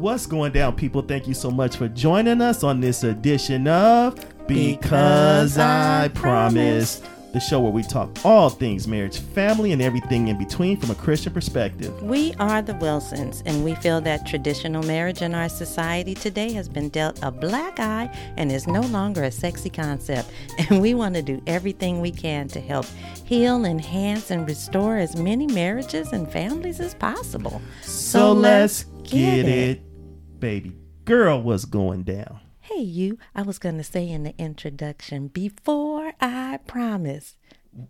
What's going down, people? Thank you so much for joining us on this edition of Because I Promise, the show where we talk all things marriage, family, and everything in between from a Christian perspective. We are the Wilsons, and we feel that traditional marriage in our society today has been dealt a black eye and is no longer a sexy concept. And we want to do everything we can to help heal, enhance, and restore as many marriages and families as possible. So, let's get it, baby. Girl, what's going down? Hey, you, I was going to say in the introduction, before I promise,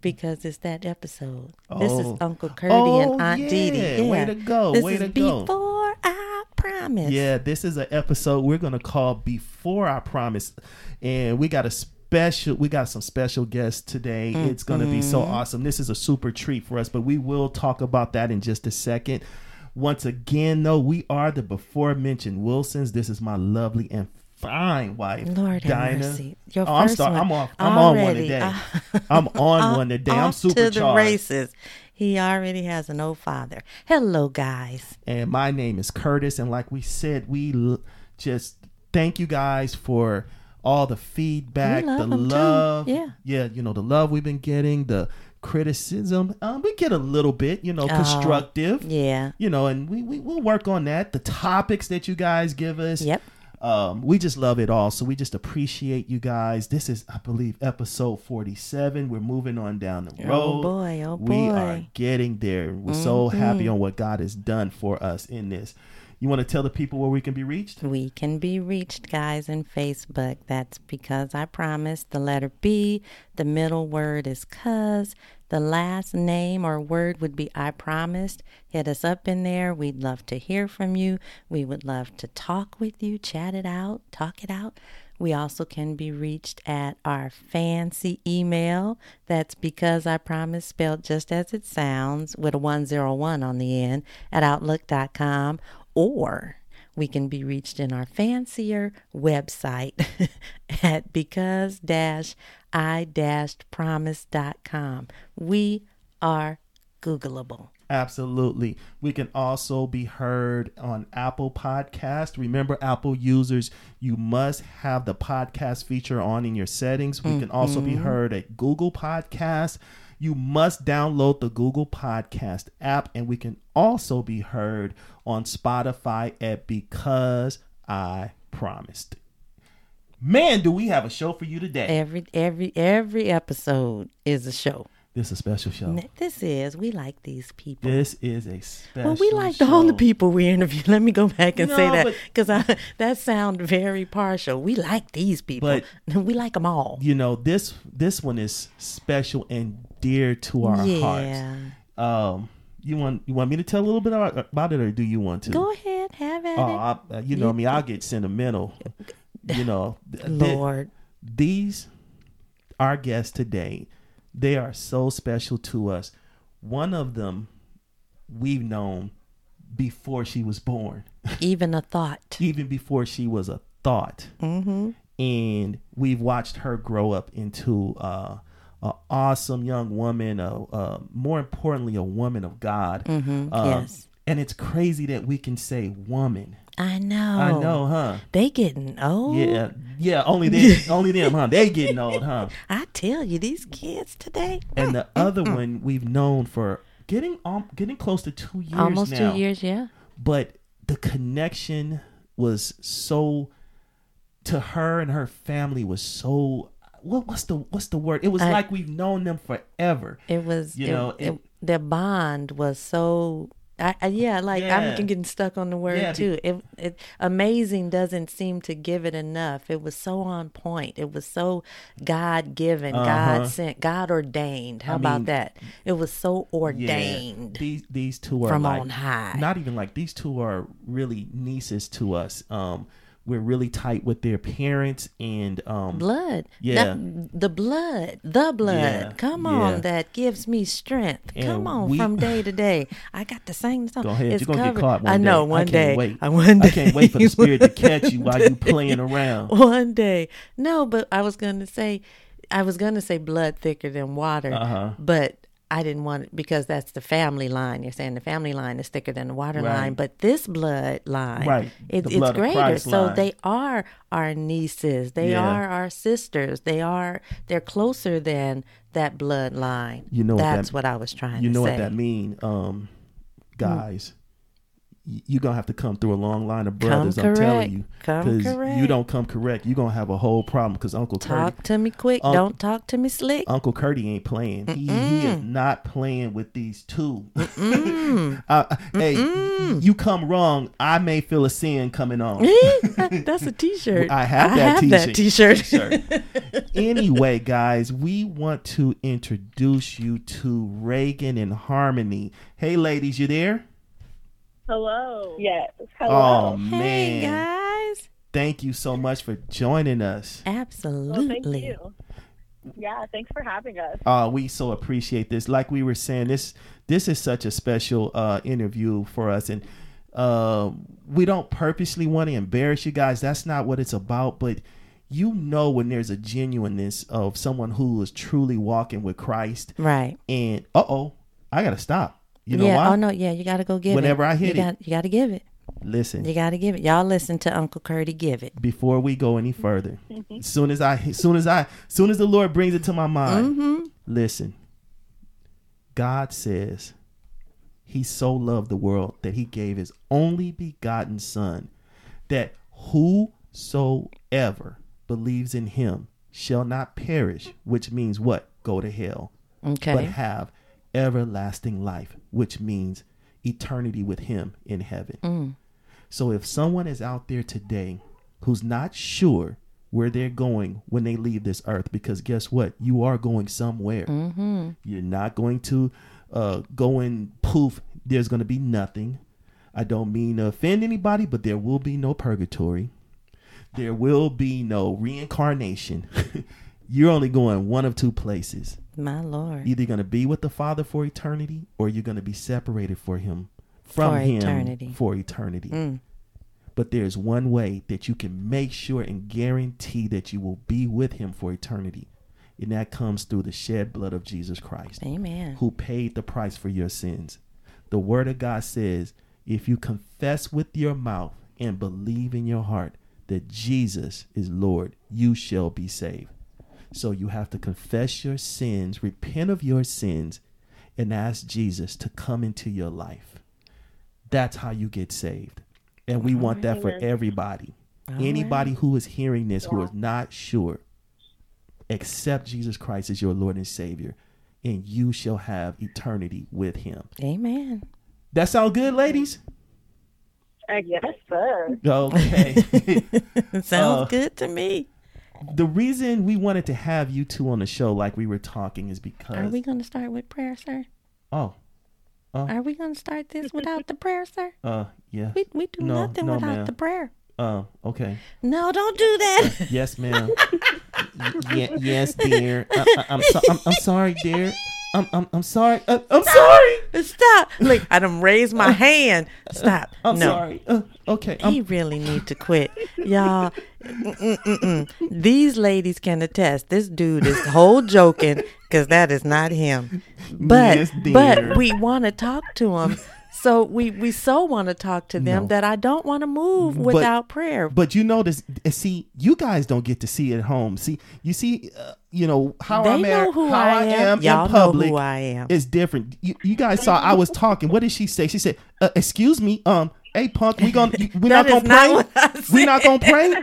because it's that episode. This is Oh. Uncle Curdy Oh, and Aunt yeah. Dee Dee. Way to go, This way is to go. Before I promise. Yeah, this is an episode we're gonna call Before I Promise, and we got a special. We got some special guests today. It's gonna be so mm-hmm. awesome. This is a super treat for us, but we will talk about that in just a second. Once again, though, we are the before mentioned Wilsons. This is my lovely and fine wife, Lord have Dinah. mercy. Your oh, I'm first sorry. I'm on. I'm on one today. uh, I'm on one today. I'm Off super to the charged. races. He already has an old father. Hello, guys. and my name is Curtis. And like we said, we l- just thank you guys for all the feedback, the love too. love, Yeah. yeah, you know, the love we've been getting, the criticism. Um, we get a little bit, you know, Oh, constructive, Yeah. you know, and we, we we'll work on that. The topics that you guys give us, Yep. um, we just love it all. So we just appreciate you guys. This is, I believe, episode forty-seven. We're moving on down the road. Oh boy. Oh boy. We are getting there. We're so happy Mm-hmm. on what God has done for us in this. You want to tell the people where we can be reached? We can be reached, guys, in Facebook. That's because I promised the letter B. The middle word is cuz. The last name or word would be I promised. Hit us up in there. We'd love to hear from you. We would love to talk with you, chat it out, talk it out. We also can be reached at our fancy email. That's because I promise spelled just as it sounds with a 101 on the end at outlook.com or we can be reached in our fancier website at because-i-dash-promisecom We are Googleable. Absolutely. We can also be heard on Apple Podcast. Remember, Apple users, you must have the podcast feature on in your settings. We can also be mm-hmm. heard at Google Podcast. You must download the Google Podcast app, and we can also be heard on Spotify at Because I Promised. Man, do we have a show for you today? Every every every episode is a show. This is a special show. This is we like these people. This is a special Well, we like all the people we interview. Let me go back and say that because that sound very partial. We like these people. But- we like them all. you know this this one is special and dear to our yeah. hearts. Um, you want you want me to tell a little bit about, about it, or do you want to? Go ahead, have at Oh, it. I, you know me. I'll get sentimental. You know, th- th- Lord. these our guests today. They are so special to us. One of them we've known before she was born, Even a thought. even before she was a thought. Mm-hmm. and we've watched her grow up into uh, an awesome young woman. Uh, uh, more importantly, a woman of God. Mm-hmm. Um, yes. And it's crazy that we can say woman. I know. I know, huh? They getting old. Yeah, yeah. Only them, only them, huh? They getting old, huh? I tell you, these kids today. And the other one we've known for getting um, getting close to two years Almost now. two years, yeah. but the connection was so to her and her family was so what, what's the what's the word it was I- like we've known them forever It was, You it- know, it, it- their bond was so. I, I, yeah, like Yeah. I'm getting stuck on the word Yeah, be- too. It, it amazing doesn't seem to give it enough. It was so on point. It was so God given, Uh-huh. God sent, God ordained. How I about mean, that? It was so Yeah, ordained. these these two are from like, on high. not even like these two are really nieces to us um we're really tight with their parents and um blood. Yeah. The, the blood. The blood. Yeah, Come yeah. on, that gives me strength. And Come on, we- from day to day. I got to sing the song. Go ahead. It's You're gonna covered. get caught one I know. day. One I day. Wait. I one day. I can't wait for the spirit to catch you while you playing around. One day. No, but I was gonna say, I was gonna say blood thicker than water. Uh-huh. But I didn't want it because that's the family line. You're saying the family line is thicker than the water Right. line, but this blood line, Right. it, The it's greater. So line. they are our nieces. They Yeah. are our sisters. They are they're closer than that blood line. You know what that- that's what, I was trying to say. You know say. what that mean, um, guys. y- You're gonna have to come through a long line of brothers. I'm telling you, because you don't come correct, you're gonna have a whole problem. Because Uncle Curdy, Talk to me quick. Don't talk to me slick. Uncle Curdy ain't playing. He, he is not playing with these two. uh, hey, you come wrong, I may feel a sin coming on. That's a T-shirt. I have that that t-shirt. T-shirt. anyway, guys, we want to introduce you to Reagan and Harmony. Hey, ladies, you there? Hello. Yes. Oh Hello. hey guys, thank you so much for joining us. absolutely. Well, thank you. Yeah, thanks for having us. Uh, we so appreciate this. Like we were saying, this this is such a special uh, interview for us, and uh, we don't purposely want to embarrass you guys. That's not what it's about. But you know when there's a genuineness of someone who is truly walking with Christ, Right. and uh oh, I gotta stop. You know yeah. why? Oh no. Yeah. You got to go give it. Whenever I hit you it. got, you got to give it. Listen, You got to give it. Y'all listen to Uncle Curdy give it. before we go any further, as soon as I, as soon as I, as soon as the Lord brings it to my mind, Mm-hmm. listen. God says He so loved the world that He gave His only begotten Son, that whosoever believes in Him shall not perish, which means what? Go to hell, Okay. but have everlasting life, which means eternity with Him in heaven. Mm. So if someone is out there today who's not sure where they're going when they leave this earth, because guess what? You are going somewhere. Mm-hmm. You're not going to uh, go and poof, there's going to be nothing. I don't mean to offend anybody, but there will be no purgatory. There will be no reincarnation. You're only going one of two places. My Lord. Either going to be with the Father for eternity or you're going to be separated for him from For him eternity. for eternity. Mm. But there's one way that you can make sure and guarantee that you will be with him for eternity. And that comes through the shed blood of Jesus Christ, Amen. who paid the price for your sins. The word of God says, if you confess with your mouth and believe in your heart that Jesus is Lord, you shall be saved. So you have to confess your sins, repent of your sins, and ask Jesus to come into your life. That's how you get saved. And we want that for everybody. All Anybody who is hearing this who is not sure, accept Jesus Christ as your Lord and Savior, and you shall have eternity with him. Amen. That sound good, ladies? Yes, sir. Okay. Sounds Uh, good to me. The reason we wanted to have you two on the show, like we were talking, is because Are we going to start with prayer, sir? oh, Are we going to start this without the prayer, sir? uh, yeah, We we do No, nothing no, without ma'am. the prayer. uh, okay, No, don't do that. yes, ma'am. Y- yes, dear. I, I, I'm, so, I'm I'm sorry, dear. I'm I'm I'm sorry. Uh, I'm sorry. Stop. Like I done raised my uh, hand. Stop. I'm no. sorry. Uh, okay. I'm, He really need to quit, y'all. mm-mm-mm-mm. These ladies can attest. This dude is whole joking because that is not him. But Yes, but we want to talk to him. So we we so want to talk to them No. that I don't want to move But- without prayer. But you notice, uh, see, you guys don't get to see it at home. See, you see, uh, you know how they I'm know at, who how I am. Y'all in public know who I am. is different. You, you guys saw I was talking. What did she say? She said, uh, "Excuse me, um, hey punk, we gonna we not gonna pray. I we not gonna pray.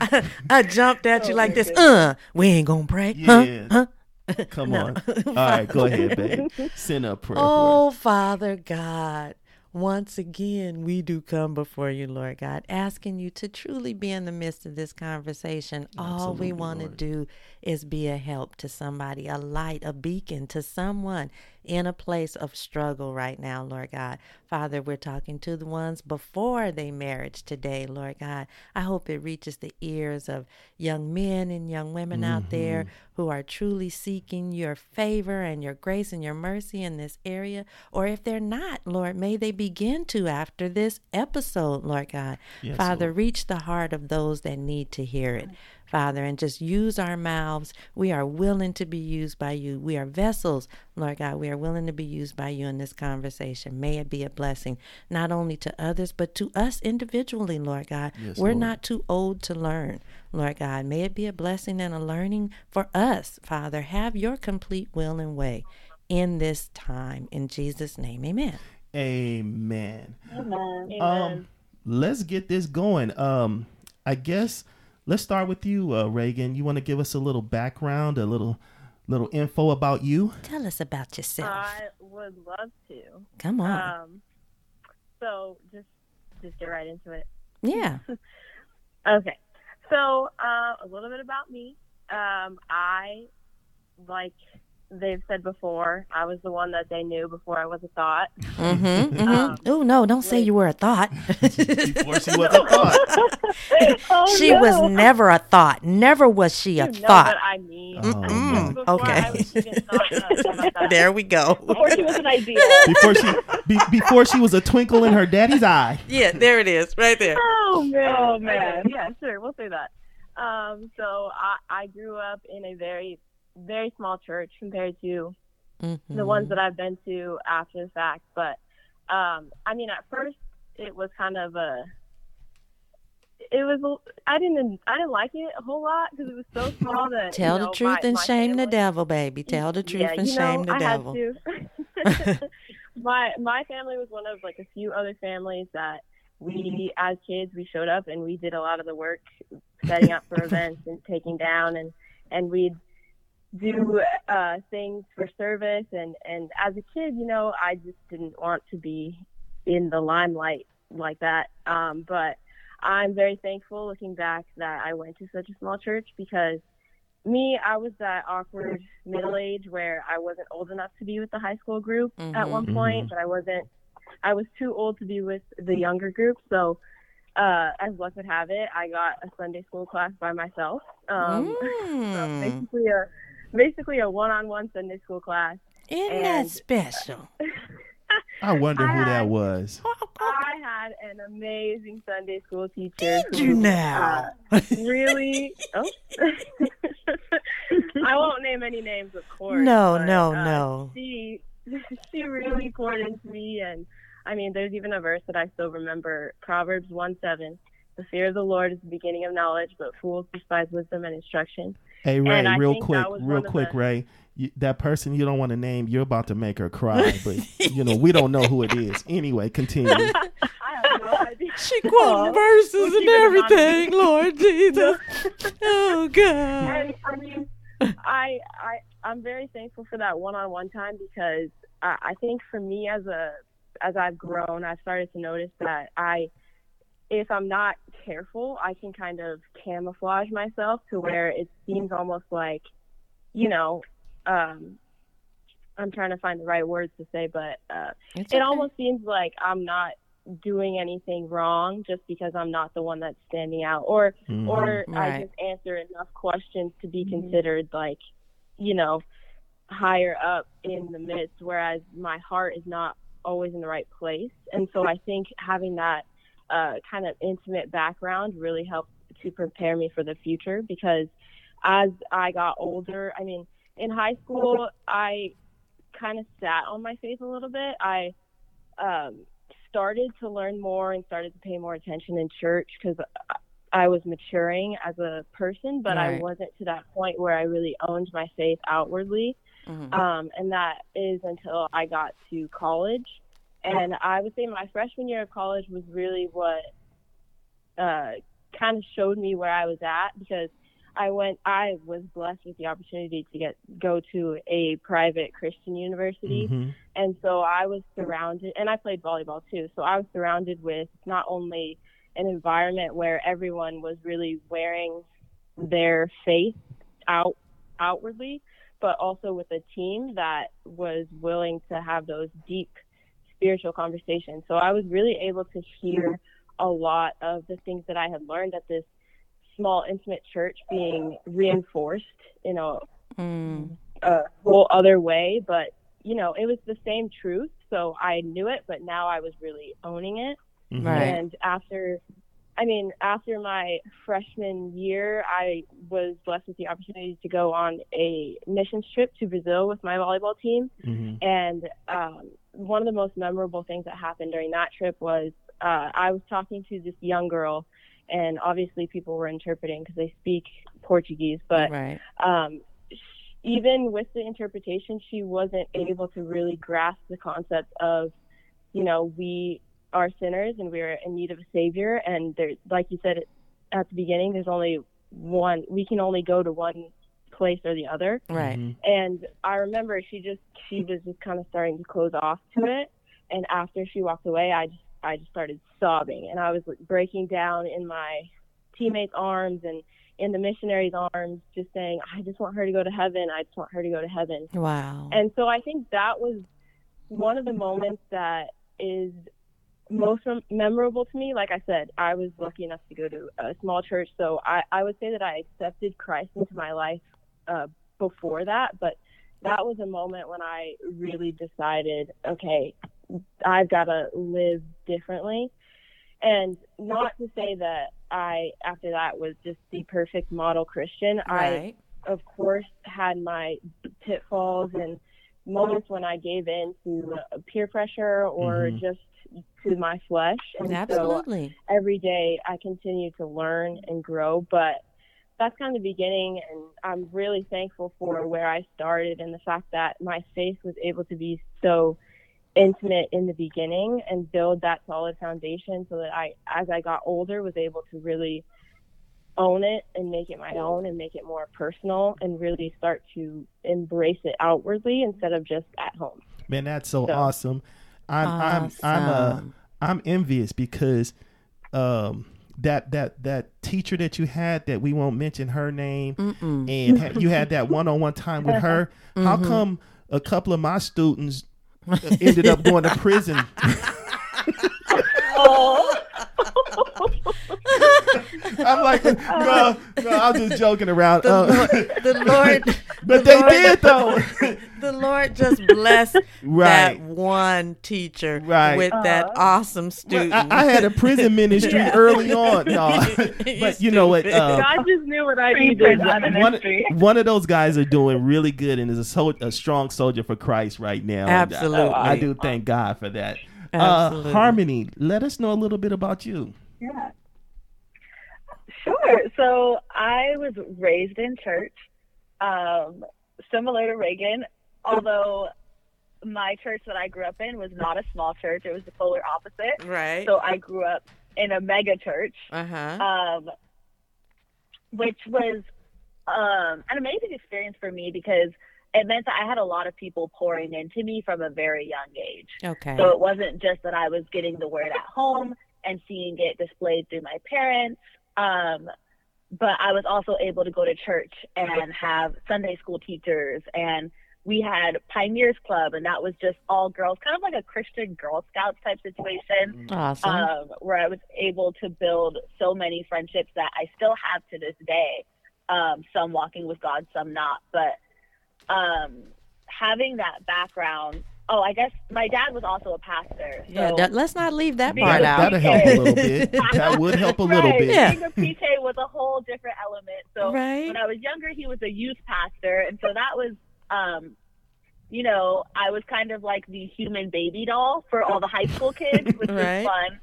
I jumped at you like this. Uh, we ain't gonna pray. Huh? Huh? Come on. All right, go ahead, babe. Send up prayer. Oh, Father God, once again, we do come before you, Lord God, asking you to truly be in the midst of this conversation. All we want to do is be a help to somebody, a light, a beacon to someone in a place of struggle right now, Lord God. Father, we're talking to the ones before they marriage today, Lord God. I hope it reaches the ears of young men and young women out there mm-hmm. who are truly seeking your favor and your grace and your mercy in this area. Or if they're not, Lord, may they begin to after this episode, Lord God. Yes, Father, Lord. reach the heart of those that need to hear it. Father, and just use our mouths. We are willing to be used by you. We are vessels, Lord God. We are willing to be used by you in this conversation. May it be a blessing, not only to others, but to us individually, Lord God. Yes, We're Lord. not too old to learn, Lord God. May it be a blessing and a learning for us, Father. Have your complete will and way in this time. In Jesus' name, amen. Amen. Amen. Um, let's get this going. Um, I guess let's start with you, uh, Reagan. You want to give us a little background, a little little info about you? Tell us about yourself. I would love to. Come on. Um, so just just get right into it. yeah. Okay. So uh, a little bit about me. Um, I like they've said before, I was the one that they knew before I was a thought. Mm-hmm. mm-hmm. Um, oh no! Don't say wait. you were a thought. Before she was a thought. Oh, she no. was never a thought. Never was she you a know thought. what I mean. Oh, Mm-mm. no. Okay. I was thought there we go. Before she was an idea. Before she be, before she was a twinkle in her daddy's eye. yeah, there it is, right there. Oh man, Oh, man. yeah, sure, we'll say that. Um, so I, I grew up in a very, very small church compared to Mm-hmm. the ones that I've been to after the fact. But um, I mean, at first it was kind of a, it was I didn't I didn't like it a whole lot because it was so small that Tell you the know, truth my- and my shame the devil, baby. Tell the truth yeah, and you shame know, the I devil. Had to. my my family was one of like a few other families that we as kids we showed up and we did a lot of the work setting up for events and taking down and and we'd do uh things for service and and as a kid you know I just didn't want to be in the limelight like that um but I'm very thankful looking back that I went to such a small church because me, I was that awkward middle age where I wasn't old enough to be with the high school group at one Mhm. point, but I wasn't. I was too old to be with the younger group. So, uh, as luck would have it, I got a Sunday school class by myself. Um, so Mm. basically a basically a one-on-one Sunday school class. Isn't that special? I wonder who that was. I had an amazing Sunday school teacher. Did who, you now? uh, really? Oh. I won't name any names, of course. No, but, no, uh, no. She she really poured into me, and I mean, there's even a verse that I still remember: Proverbs one seven. The fear of the Lord is the beginning of knowledge, but fools despise wisdom and instruction. Hey Ray, real quick, real quick, the- Ray. You, that person you don't want to name, you're about to make her cry, but you know we don't know who it is. Anyway, continue. I have no idea. She quoting verses and keep anonymous. everything, Lord Jesus. Oh God. and I mean, I I I'm very thankful for that one-on-one time because I, I think for me as a as I've grown, I've started to notice that I, if I'm not careful, I can kind of camouflage myself to where it seems almost like, you know, um, I'm trying to find the right words to say, but uh, It's it okay. almost seems like I'm not doing anything wrong just because I'm not the one that's standing out, or Mhm. or I just answer enough questions to be considered like, you know, higher up in the midst, whereas my heart is not always in the right place. And so I think having that uh, kind of intimate background really helped to prepare me for the future because as I got older, I mean, in high school, I kind of sat on my faith a little bit. I um, started to learn more and started to pay more attention in church because I was maturing as a person, but I wasn't to that point where I really owned my faith outwardly. Mhm. Um, and that is until I got to college. And I would say my freshman year of college was really what uh, kind of showed me where I was at because I went. I was blessed with the opportunity to get go to a private Christian university, Mhm. and so I was surrounded. And I played volleyball too, so I was surrounded with not only an environment where everyone was really wearing their faith out outwardly, but also with a team that was willing to have those deep spiritual conversations. So I was really able to hear a lot of the things that I had learned at this small intimate church being reinforced in a, Mm. a whole other way, but you know, it was the same truth. So I knew it, but now I was really owning it Mhm. Right. and after I mean, after my freshman year, I was blessed with the opportunity to go on a missions trip to Brazil with my volleyball team. hmm And um, one of the most memorable things that happened during that trip was uh, I was talking to this young girl, and obviously people were interpreting because they speak Portuguese, but right. um, even with the interpretation, she wasn't able to really grasp the concept of, you know, we are sinners and we are in need of a savior. And there, like you said at the beginning, there's only one. We can only go to one place or the other. Right. Mhm. And I remember she just she was just kind of starting to close off to it. And after she walked away, I just I just started sobbing, and I was like, breaking down in my teammates' arms and in the missionaries' arms, just saying, I just want her to go to heaven. I just want her to go to heaven. Wow. And so I think that was one of the moments that is most mem- memorable to me. Like I said, I was lucky enough to go to a small church, so I, I would say that I accepted Christ into my life uh, before that. But that was a moment when I really decided, okay, I've got to live differently. And not to say that I, after that, was just the perfect model Christian. I of course, had my pitfalls and moments when I gave in to peer pressure or Mhm. just to my flesh. And so every day I continue to learn and grow, but that's kind of the beginning. And I'm really thankful for where I started and the fact that my faith was able to be so intimate in the beginning and build that solid foundation so that I, as I got older, was able to really own it and make it my own and make it more personal and really start to embrace it outwardly instead of just at home. Man, that's so, So- awesome. I'm I'm I'm uh, i'm envious because um that that that teacher that you had that we won't mention her name Mm-mm. and ha- you had that one-on-one time with her. How Mm-hmm. come a couple of my students ended up going to prison? Oh, I'm like, no, no, I'm just joking around. The Uh, Lord, the Lord, but the they Lord- did though. the Lord just blessed Right. that one teacher Right. with that awesome student. I, I had a prison ministry early on. No, but you know what? Uh, God just knew what I needed. one, one of those guys are doing really good and is a, sol- a strong soldier for Christ right now. And I- Absolutely. I, do thank God for that. Uh, Harmony, let us know a little bit about you. yeah. Sure. So I was raised in church, um, similar to Reagan, although my church that I grew up in was not a small church. It was the polar opposite. right. So I grew up in a mega church. uh huh. um, which was um, an amazing experience for me because it meant that I had a lot of people pouring into me from a very young age. okay. So it wasn't just that I was getting the word at home and seeing it displayed through my parents, um, but I was also able to go to church and have Sunday school teachers and we had Pioneers Club, and that was just all girls, kind of like a Christian Girl Scouts type situation awesome. um, where I was able to build so many friendships that I still have to this day. Um, some walking with God, some not. But um, having that background, oh, I guess my dad was also a pastor. So yeah. that- let's not leave that part out. that'll help a little bit. That would help a little right, bit. Yeah. Being a PK was a whole different element. So Right. when I was younger, he was a youth pastor, and so that was, um, you know, I was kind of like the human baby doll for all the high school kids, which Right. was fun.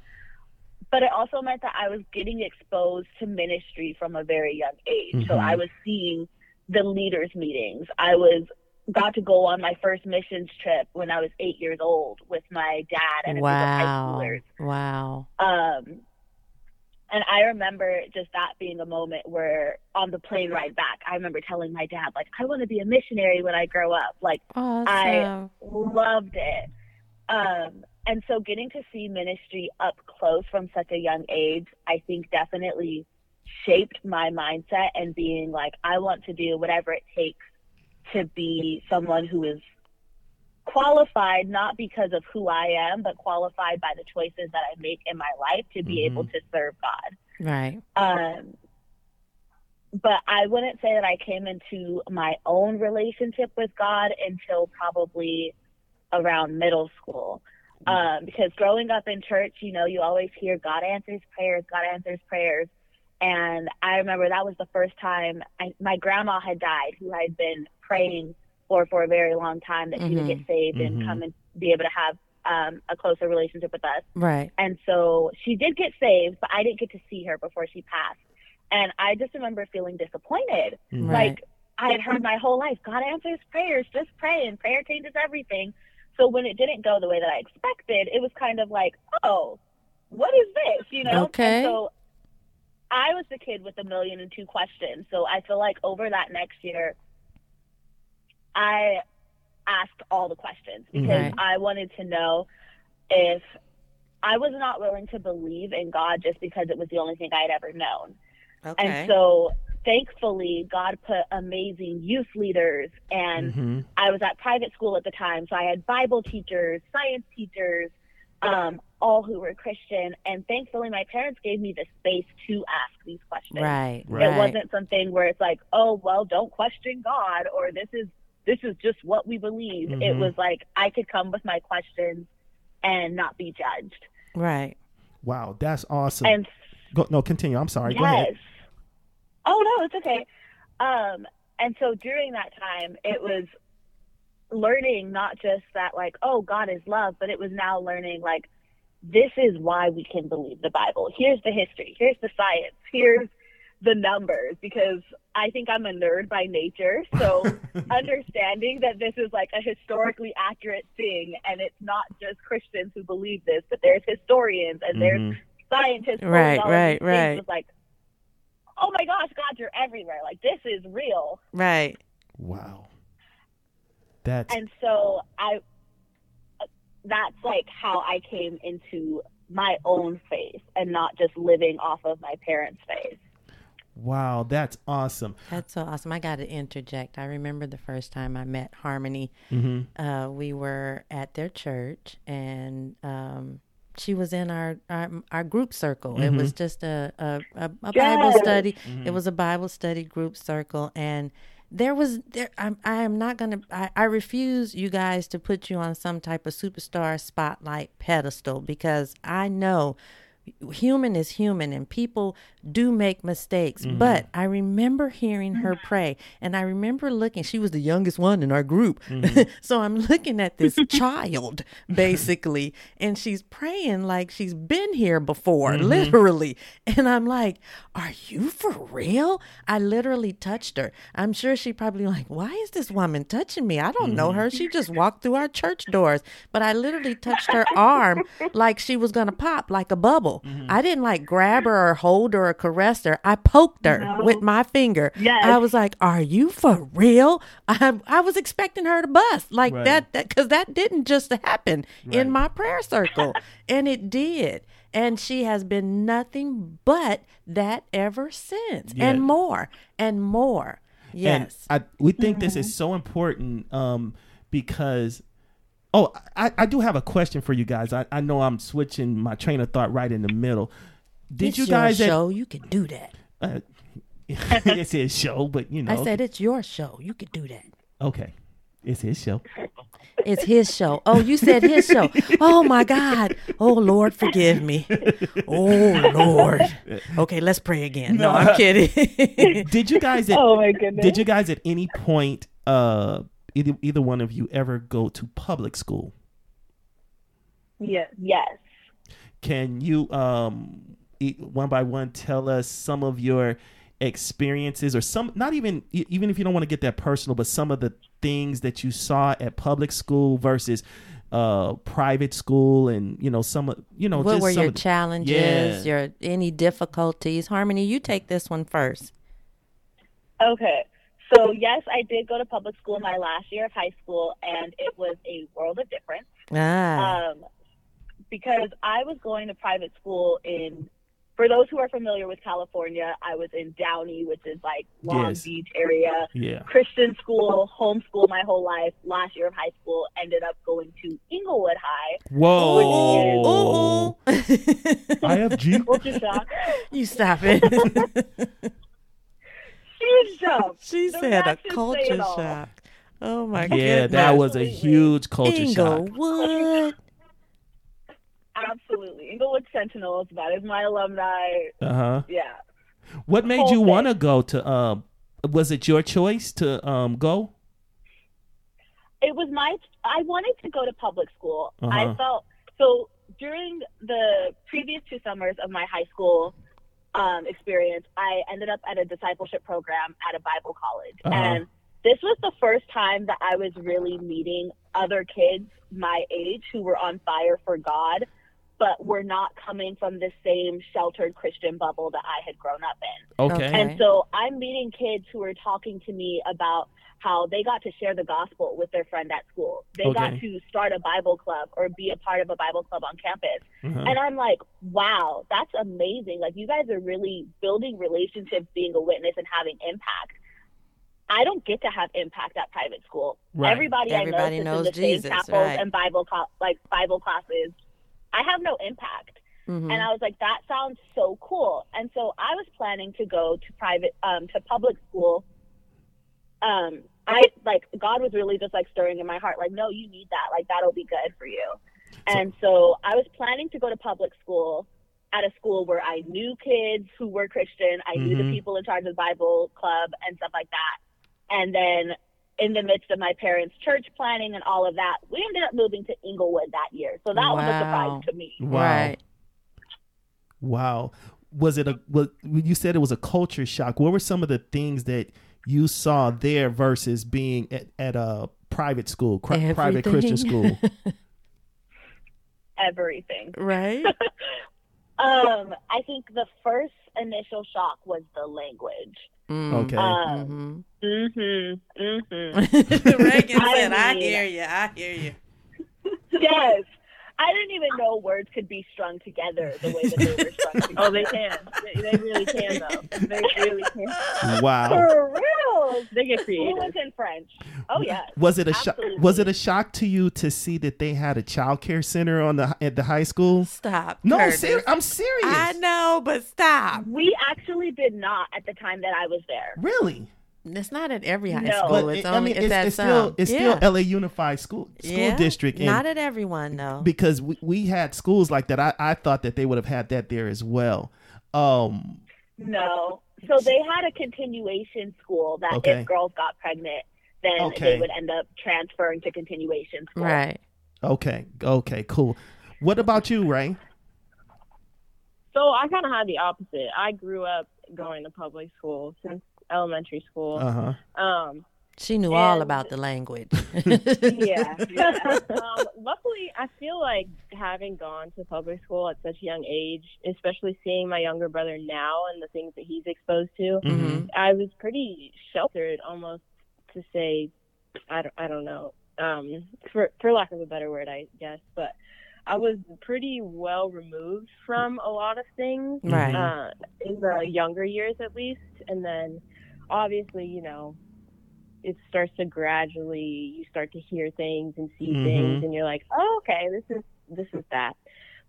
But it also meant that I was getting exposed to ministry from a very young age. So Mhm. I was seeing the leaders' meetings. I was got to go on my first missions trip when I was eight years old with my dad and a group of high Wow. schoolers. Wow. Um, and I remember just that being a moment where on the plane ride back, I remember telling my dad, like, I want to be a missionary when I grow up. Like, Awesome. loved it. Um, and so getting to see ministry up close from such a young age, I think definitely shaped my mindset and being like, I want to do whatever it takes to be someone who is qualified not because of who I am, but qualified by the choices that I make in my life to be Mhm. able to serve God. right. Um, but I wouldn't say that I came into my own relationship with God until probably around middle school. Um, because growing up in church, you know, you always hear God answers prayers, God answers prayers. And I remember that was the first time I, my grandma had died, who had been praying for for a very long time that she would get saved and Mhm. come and be able to have um, a closer relationship with us. Right. And so she did get saved, but I didn't get to see her before she passed. And I just remember feeling disappointed. Mhm. Right. Like I had heard my whole life, God answers prayers, just pray, and prayer changes everything. So when it didn't go the way that I expected, it was kind of like, oh, what is this? You know? Okay. And so I was the kid with a million and two questions. So I feel like over that next year, I asked all the questions because Right. I wanted to know if I was not willing to believe in God just because it was the only thing I had ever known. Okay. And so thankfully, God put amazing youth leaders, and Mhm. I was at private school at the time, so I had Bible teachers, science teachers, um, all who were Christian. And thankfully, my parents gave me the space to ask these questions. right. Right. It wasn't something where it's like, oh, well, don't question God, or this is this is just what we believe. It Mhm. was like I could come with my questions and not be judged. Right. Wow, that's awesome. And Go, no, continue. I'm sorry. yes. Go ahead. Oh no, it's okay. Um, and so during that time, it was learning not just that like, oh, God is love, but it was now learning like this is why we can believe the Bible. Here's the history. Here's the science. Here's the numbers because I think I'm a nerd by nature. So understanding that this is like a historically accurate thing and it's not just Christians who believe this, but there's historians and there's Mhm. scientists. Right, right, right. Was like, oh my gosh, God, you're everywhere. Like this is real. Right. Wow. That's And so I, that's like how I came into my own faith and not just living off of my parents' faith. wow. That's awesome. That's so awesome. I got to interject. I remember the first time I met Harmony. hmm Uh, we were at their church, and um, she was in our our, our group circle. It was just a a, a, a Bible Yes. study. It was a Bible study group circle, and there was there. I'm I am not gonna. I, I refuse you guys to put you on some type of superstar spotlight pedestal because I know human is human and people do make mistakes mm-hmm. but i remember hearing her mm-hmm. pray and i remember looking she was the youngest one in our group. Mm-hmm. So i'm looking at this child basically and she's praying like she's been here before literally. And i'm like are you for real? I literally touched her. I'm sure she probably like why is this woman touching me? I don't know her. She just walked through our church doors. But i literally touched her arm like she was gonna pop like a bubble i didn't like grab her or hold her or caress her i poked her No. with my finger Yes. i was like are you for real i, I was expecting her to bust like Right. that because that didn't just happen Right. in my prayer circle and it did and she has been nothing but that ever since Yeah. and more and more yes And I, we think this is so important um, because. Oh, I, I do have a question for you guys. I, I know I'm switching my train of thought right in the middle. Did it's you your guys? At, show you can do that uh, it's his show, but you know. i said it's your show you can do that okay, it's his show. It's his show. Oh, you said his show. Oh my God. Oh Lord, forgive me. Oh Lord. Okay, let's pray again. No, I'm kidding. Did you guys? At, Oh my goodness. Did you guys at any point, uh, either either one of you ever go to public school? Yes. Yes. Can you um e- one by one tell us some of your experiences or some not even even if you don't want to get that personal but some of the things that you saw at public school versus uh private school and you know some of you know what just were some your of the- challenges? Yeah. Your any difficulties? Harmony, you take this one first. Okay. So yes, I did go to public school my last year of high school, and it was a world of difference. Ah, Um, because I was going to private school in. For those who are familiar with California, I was in Downey, which is like Long Yes. Beach area. yeah Christian school, homeschool my whole life. Last year of high school, ended up going to Inglewood High. whoa ooh, ooh. IFG Which is you stop it. Huge jump. she The said a culture shock. Oh my god. yeah goodness. that was a huge culture shock Inglewood. Absolutely. Inglewood Sentinels. That is my alumni. Uh huh. Yeah. What made whole you want to go to? Um, was it your choice to um go? it was my I wanted to go to public school. Uh-huh. I felt so during the previous two summers of my high school um, experience, I ended up at a discipleship program at a Bible college, Uh-huh. and this was the first time that I was really meeting other kids my age who were on fire for God, but were not coming from the same sheltered Christian bubble that I had grown up in. Okay. Okay. And so I'm meeting kids who are talking to me about how they got to share the gospel with their friend at school. They got to start a Bible club or be a part of a Bible club on campus. Uh-huh. And I'm like, wow, that's amazing. Like, you guys are really building relationships, being a witness, and having impact. I don't get to have impact at private school. Right. Everybody, Everybody I know knows in the Jesus, same chapels right. and Bible cl- like Bible classes. I have no impact. Mhm. And I was like, that sounds so cool. And so I was planning to go to private, um, to public school. Um, I like God was really just like stirring in my heart, like, no, you need that. Like that'll be good for you. And so I was planning to go to public school at a school where I knew kids who were Christian. I knew Mhm. the people in charge of the Bible club and stuff like that. And then in the midst of my parents' church planning and all of that, we ended up moving to Inglewood that year. So that was a surprise to me. Wow. Right. Wow. Was it a? Was, you said it was a culture shock. What were some of the things that you saw there versus being at, at a private school, cri- private Christian school? Everything. right. Um, I think the first initial shock was the language. Mm. Okay. Um, Mhm. mm-hmm, mm-hmm. Reagan I said, "I mean- hear you. I hear you." yes. I didn't even know words could be strung together the way that they were strung together. Oh, they can. They, they really can, though. They really can. wow. For real. They get creative. Fluent in French. Oh, yeah. Was it a shock? Was it a shock to you to see that they had a child care center on the at the high school? Stop. No, ser- I'm serious. I know, but stop. We actually did not at the time that I was there. Really? It's not at every high No. school. It's it- only I mean, it's, it's, at it's some. still it's yeah. still LA Unified School School Yeah. District, and Not at everyone though. because we, we had schools like that. I, I thought that they would have had that there as well. Um, No. So they had a continuation school that Okay. if girls got pregnant, then Okay. they would end up transferring to continuation school. right. okay, okay, cool. What about you, Ray? So I kind of had the opposite. I grew up going to public school since elementary school. Uh huh. Um, She knew all about the language. Yeah. yeah. um, luckily, I feel like having gone to public school at such a young age, especially seeing my younger brother now and the things that he's exposed to, Mhm. I was pretty sheltered, almost to say, I don't, I don't know, um, for for lack of a better word, I guess, but I was pretty well removed from a lot of things Right. uh, in the younger years, at least, and then obviously, you know, it starts to gradually you start to hear things and see Mhm. things, and you're like, oh, okay, this is this is that,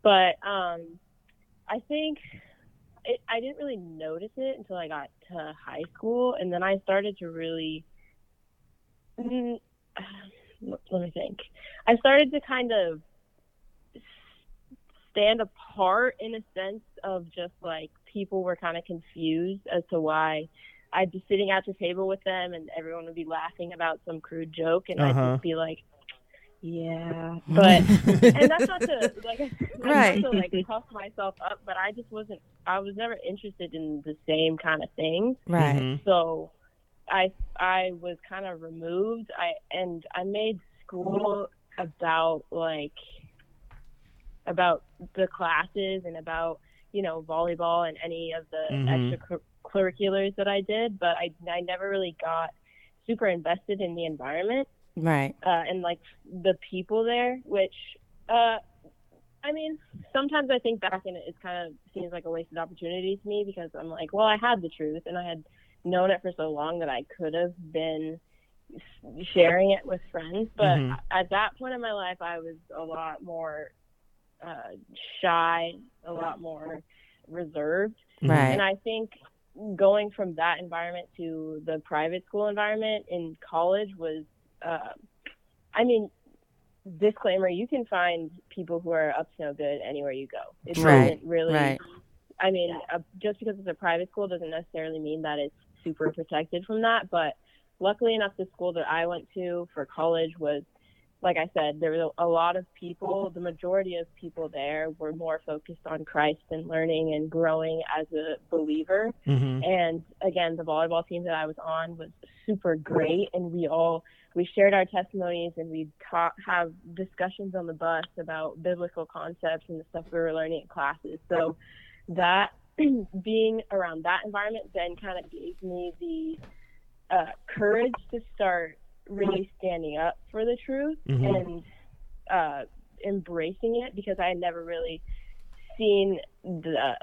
but um, I think it, I didn't really notice it until I got to high school, and then I started to really. Mm, let me think. I started to kind of stand apart in a sense of just like people were kind of confused as to why I'd be sitting at the table with them and everyone would be laughing about some crude joke and I'd Uh-huh. just be like, yeah, but and that's not to like Right. not to like puff myself up, but I just wasn't. I was never interested in the same kind of things. right. Mhm. So I I was kind of removed. I and I made school about like about the classes and about you know volleyball and any of the Mhm. Extracurriculars that I did, but I I never really got super invested in the environment Right. uh, and like the people there, which uh, I mean, sometimes I think back and it kind of seems like a wasted opportunity to me because I'm like, well, I had the truth and I had known it for so long that I could have been sharing it with friends, but Mhm. at that point in my life, I was a lot more uh, shy, a lot more reserved. Right. And I think going from that environment to the private school environment in college was, uh, I mean, disclaimer: you can find people who are up to no good anywhere you go. It Right, doesn't really. right. I mean, uh, just because it's a private school doesn't necessarily mean that it's super protected from that. But luckily enough, the school that I went to for college was, like I said, there was a, lot of people. The majority of people there were more focused on Christ and learning and growing as a believer. Mm-hmm. And again, the volleyball team that I was on was super great, and we all we shared our testimonies and we taught have discussions on the bus about biblical concepts and the stuff we were learning in classes. So that being around that environment then kind of gave me the uh, courage to start really standing up for the truth Mhm. and uh, embracing it because I had never really seen the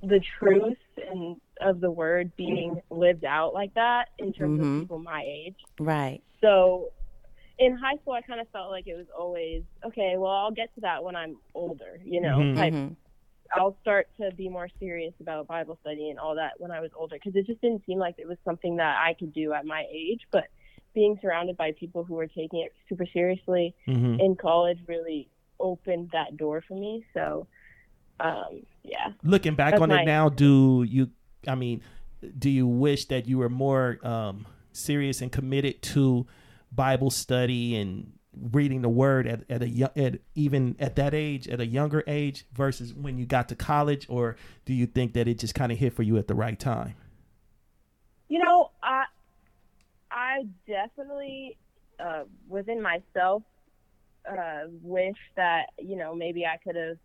the truth and of the word being lived out like that in terms Mhm. of people my age. Right. So in high school, I kind of felt like it was always okay. Well, I'll get to that when I'm older, you know. Mhm. Type, Mhm. I'll start to be more serious about Bible study and all that when I was older because it just didn't seem like it was something that I could do at my age. But being surrounded by people who were taking it super seriously Mm-hmm. in college really opened that door for me. So, um, yeah. Looking back That's on my- it now, do you? I mean, do you wish that you were more um, serious and committed to Bible study and reading the Word at, at a at even at that age, at a younger age, versus when you got to college, or do you think that it just kind of hit for you at the right time? You know, I I definitely uh, within myself uh, wish that you know maybe I could have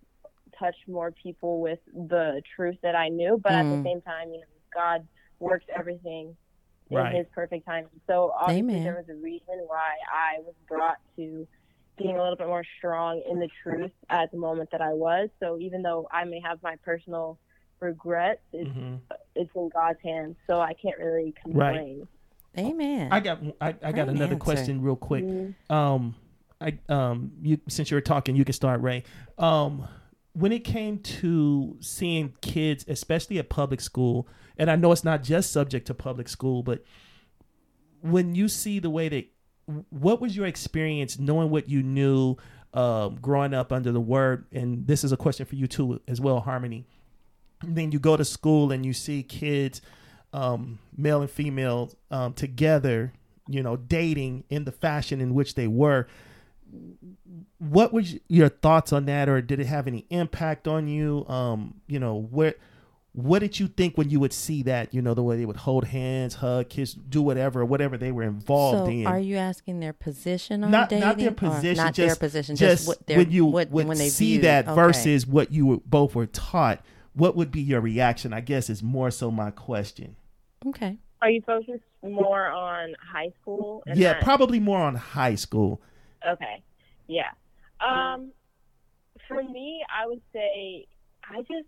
touched more people with the truth that I knew, but at Mm. the same time, you know, God works everything in Right. His perfect time. So obviously, Amen. there was a reason why I was brought to being a little bit more strong in the truth at the moment that I was. So even though I may have my personal regrets, it's Mhm. it's in God's hands, so I can't really complain. Amen. I got I, I got another answer. question real quick. Mhm. um i um you since you were talking you can start ray um when it came to seeing kids especially at public school and i know it's not just subject to public school but when you see the way that what was your experience knowing what you knew um growing up under the word and this is a question for you too as well harmony and then you go to school and you see kids um, male and female um, together you know dating in the fashion in which they were what was your thoughts on that or did it have any impact on you um you know what what did you think when you would see that you know the way they would hold hands hug kiss do whatever whatever they were involved so, in are you asking their position on not dating? not their position not just their position, just, just, what their, when you what, would when they see viewed. that Okay. versus what you were, both were taught what would be your reaction i guess is more so my question Okay. Are you focused more on high school? yeah that- probably more on high school Okay. Yeah. Um, for me, I would say I just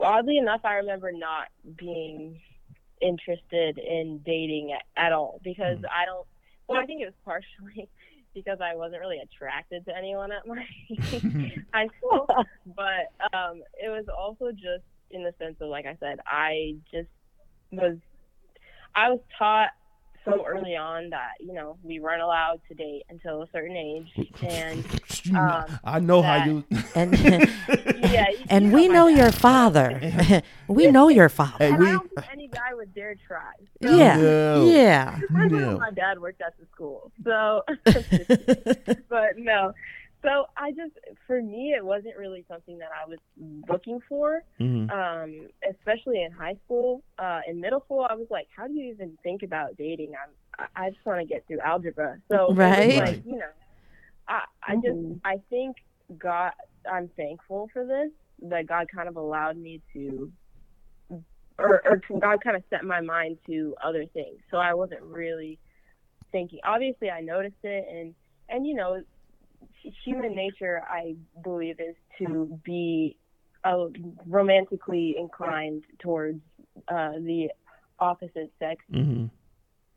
oddly enough, I remember not being interested in dating at, at all because Hmm. I don't. Well, I think it was partially because I wasn't really attracted to anyone at my high school, but um, it was also just in the sense of, like I said, I just was. I was taught so early on that you know we weren't allowed to date until a certain age, and um, i know how you And yeah, you- and we my know dad. your father. we know your father. And we I don't think any guy would dare try. So, yeah. No. Yeah. No. my dad worked at the school. So, but no. So I just, for me, it wasn't really something that I was looking for. Mhm. Um, especially in high school. Uh, in middle school, I was like, how do you even think about dating? I'm, I I just want to get through algebra. So Right. like, you know, I, I just, I think God, I'm thankful for this. That God kind of allowed me to or, or God kind of set my mind to other things. So I wasn't really thinking. Obviously, I noticed it, and and you know, human nature, I believe, is to be uh, romantically inclined towards uh, the opposite sex Mhm.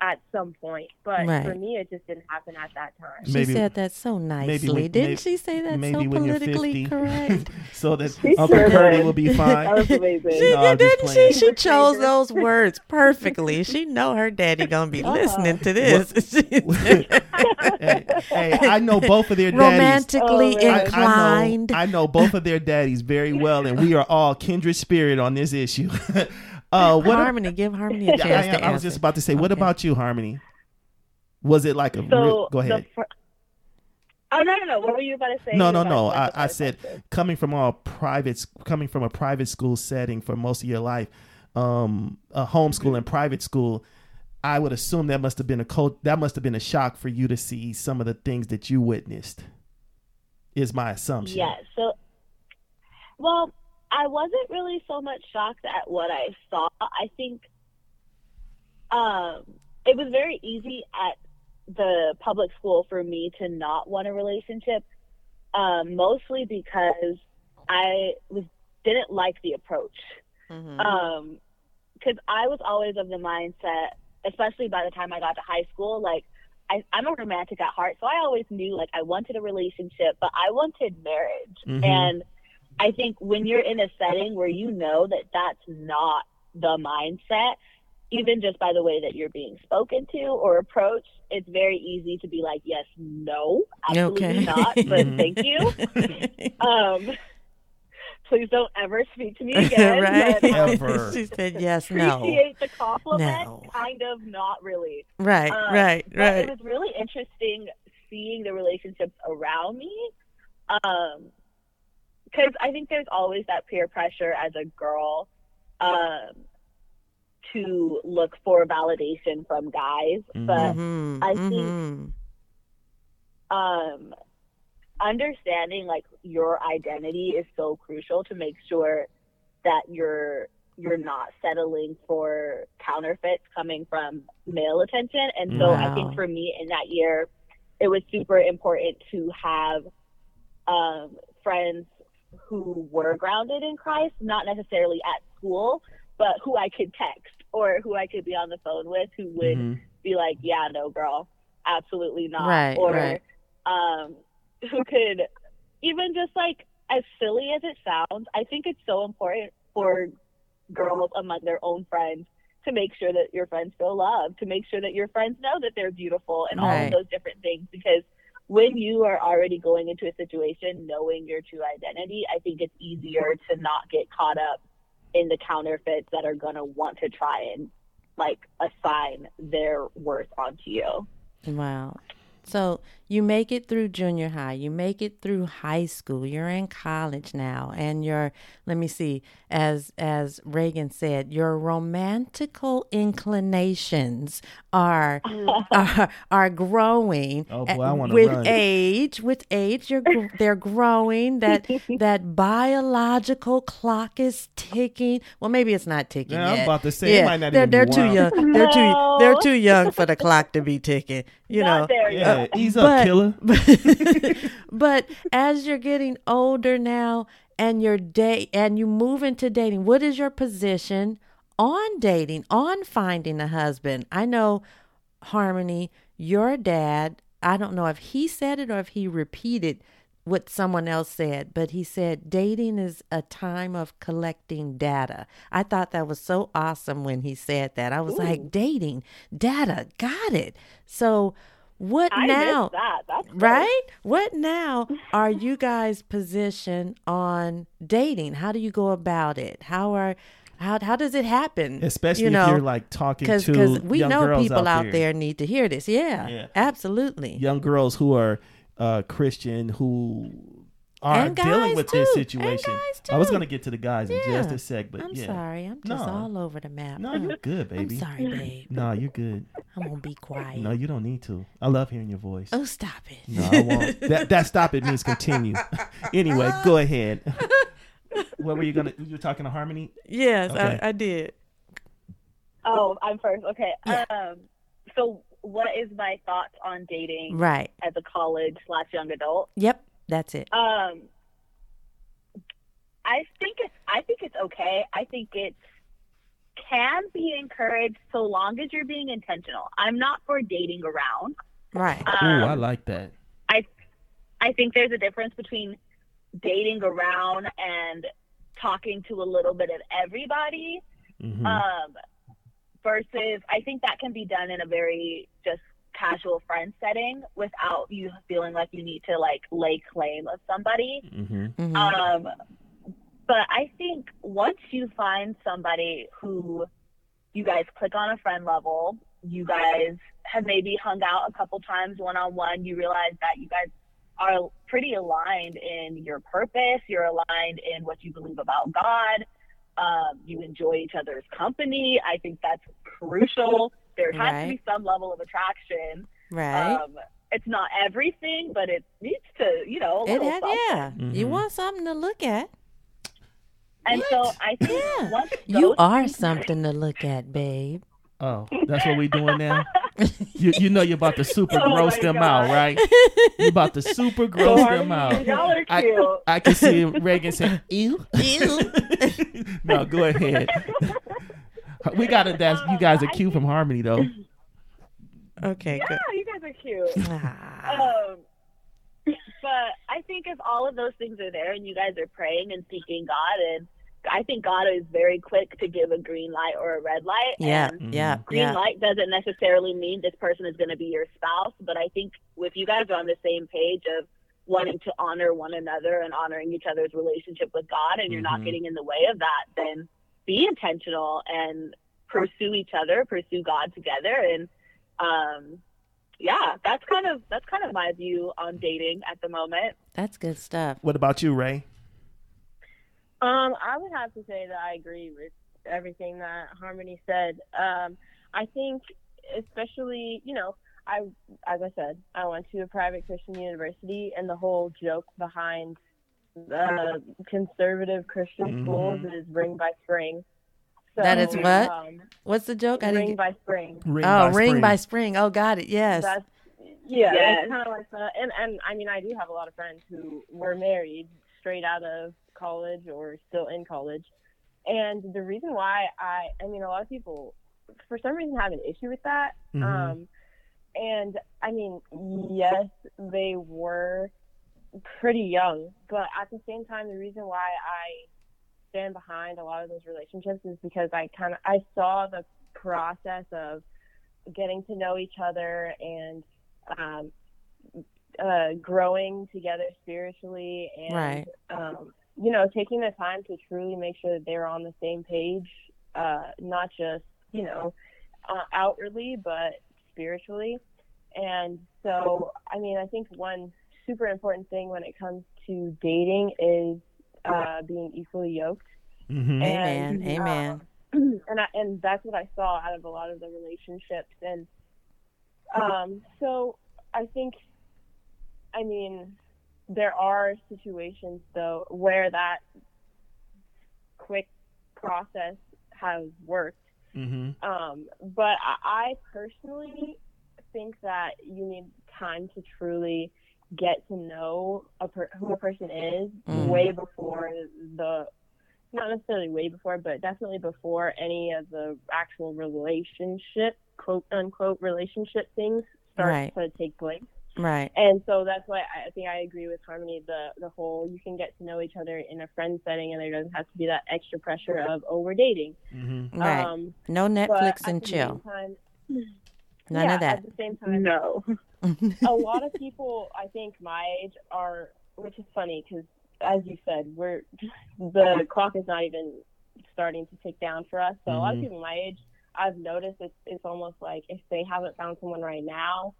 At some point. But Right. for me, it just didn't happen at that time. She Maybe- said that so nicely. when- Didn't maybe- she say that so maybe when you're politically 50 correct? so that She uncle sure curdy did. will be fine That was amazing. She No, did, just didn't she? She chose those words perfectly. She know her daddy gonna be Uh-huh. listening to this. hey, hey, I know both of their daddies. Romantically Oh, man. I, inclined. I know, I know both of their daddies very well, and we are all kindred spirit on this issue. Uh, what? Harmony, give Harmony a yeah, chance I, to. I was just about to say, what about you, Harmony? Was it like a So real, go ahead? fir- oh no, no, no. What were you about to say? No, no, no. I, I said question? coming from all private, coming from a private school setting for most of your life, um, a homeschool and private school. I would assume that must have been a cult, that must have been a shock for you to see some of the things that you witnessed. Is my assumption. Yeah. So, well, I wasn't really so much shocked at what I saw. I think um, it was very easy at the public school for me to not want a relationship, um, mostly because I was didn't like the approach. Mhm. Um, because I was always of the mindset, especially by the time I got to high school, like I, I'm a romantic at heart, so I always knew like I wanted a relationship, but I wanted marriage. Mhm. And I think when you're in a setting where you know that that's not the mindset, even just by the way that you're being spoken to or approached, it's very easy to be like, yes, no, absolutely Okay. not, but Mhm. thank you. Um, please don't ever speak to me again. right? But, um, Ever. she said yes, no. appreciate the compliment, No. kind of not really. Right, Um, right, but right. It was really interesting seeing the relationships around me. Um, because I think there's always that peer pressure as a girl, um, to look for validation from guys. Mhm. But Mhm, I think- mhm. um, understanding like your identity is so crucial to make sure that you're you're not settling for counterfeits coming from male attention. And so I think for me in that year, it was super important to have um, friends who were grounded in Christ, not necessarily at school, but who I could text or who I could be on the phone with who would Mhm. be like, yeah, no, girl, absolutely not. Right, or right. um, who could even just like as silly as it sounds, I think it's so important for girls among their own friends to make sure that your friends feel loved, to make sure that your friends know that they're beautiful and all of those different things. Because when you are already going into a situation knowing your true identity, I think it's easier to not get caught up in the counterfeits that are going to want to try and like assign their worth onto you. Wow. So you make it through junior high, you make it through high school, you're in college now, and your let me see, as as Reagan said, your romantical inclinations are are, are growing Oh, boy, I wanna with run. age. With age, you're they're growing. That that biological clock is ticking. Well, maybe it's not ticking Yeah, I'm about to say, it yeah, might not they're even they're too young. They're too they're too young for the clock to be ticking. You Not know. there yet. Yeah, ease up, But- killer. but as you're getting older now and you're date and you move into dating, what is your position on dating, on finding a husband? I know Harmony, your dad, I don't know if he said it or if he repeated what someone else said, but he said dating is a time of collecting data. I thought that was so awesome when he said that. I was like, dating, data, got it. So, what I now? that. That's great. Right? What now are you guys positioned on dating? How do you go about it? How are how how does it happen? Especially you know, if you're like talking because to we young know girls people out, there. there need to hear this. Yeah, Yeah. absolutely. young girls who are uh, Christian who are And dealing guys with too. this And situation. guys I was going to get to the guys in just a sec, but I'm yeah. sorry. I'm just No. all over the map. No, you're good, baby. I'm baby. sorry, babe. No, you're good. I'm gonna be quiet. No, you don't need to. I love hearing your voice. Oh, stop it. No, I won't. that that stop it means continue. anyway, go ahead. what were you gonna? You were talking to Harmony. Yes, Okay. I, I did. Oh, I'm first. Okay. Yeah. Um, so what is my thoughts on dating Right. as a college slash young adult? Yep. That's it. Um, I think it's I think it's okay. I think it can be encouraged so long as you're being intentional. I'm not for dating around. Right. Ooh, Um, I like that. I I think there's a difference between dating around and talking to a little bit of everybody hmm um, versus I think that can be done in a very just casual friend setting without you feeling like you need to like lay claim of somebody. Mm-hmm. Mhm. Um, but I think once you find somebody who you guys click on a friend level, you guys have maybe hung out a couple times one on one, you realize that you guys are pretty aligned in your purpose, you're aligned in what you believe about God, um, you enjoy each other's company. I think that's crucial. There has to be some level of attraction. right. Um, it's not everything, but it needs to, you know, a it little had, something. yeah. You Mhm. want something to look at. And so I think Yeah. once You are things- something to look at, babe. Oh, that's what we doing now. You you know you're about to super Oh gross them God. out, right? You're about to super gross them out. Y'all are cute. I can see Reagan say, "Ew." Ew. no, go ahead. We got it. That's you guys are cute from Harmony though. Okay, yeah, good. you guys are cute. Ah. Um, but I think if all of those things are there and you guys are praying and seeking God, and I think God is very quick to give a green light or a red light. Yeah, And yeah, green yeah. light doesn't necessarily mean this person is going to be your spouse, but I think if you guys are on the same page of wanting to honor one another and honoring each other's relationship with God, and you're not Mhm. getting in the way of that, then be intentional and pursue each other, pursue God together, and um, yeah, that's kind of that's kind of my view on dating at the moment. That's good stuff. What about you, Ray? Um, I would have to say that I agree with everything that Harmony said. Um, I think, especially, you know, I, as I said, I went to a private Christian university, and the whole joke behind the conservative Christian Mhm. schools is ring by spring. So, That is what? Um, What's the joke? I ring didn't. by spring. Ring oh, by ring spring. by spring. Oh, got it. Yes. That's yeah, Yes. it's kind of like that. And and I mean, I do have a lot of friends who were married straight out of college or still in college, and the reason why I, I mean, a lot of people, for some reason, have an issue with that. Mhm. Um, and I mean, yes, they were pretty young, but at the same time, the reason why I stand behind a lot of those relationships is because I kind of I saw the process of getting to know each other and um, uh, growing together spiritually and Right. um, you know taking the time to truly make sure that they're on the same page uh, not just you know uh, outwardly but spiritually and so i mean i think one super important thing when it comes to dating is uh, being equally yoked Mhm. Amen. and, Amen. um, and I, and that's what I saw out of a lot of the relationships. And um, so I think, I mean, there are situations though where that quick process has worked. Mhm. Um, but I, I personally think that you need time to truly get to know a per- who a person is Mm. way before the not necessarily way before, but definitely before any of the actual relationship, quote unquote, relationship things start Right. to take place. Right. And so that's why I think I agree with Harmony. The the whole you can get to know each other in a friend setting, and there doesn't have to be that extra pressure of oh we're dating. Mhm. Right. Um, no Netflix and chill. time- None yeah, of that. At the same time, No. a lot of people I think my age are, which is funny because as you said, we're the clock is not even starting to tick down for us. So a lot of Mhm. people my age, I've noticed it's it's almost like if they haven't found someone right now,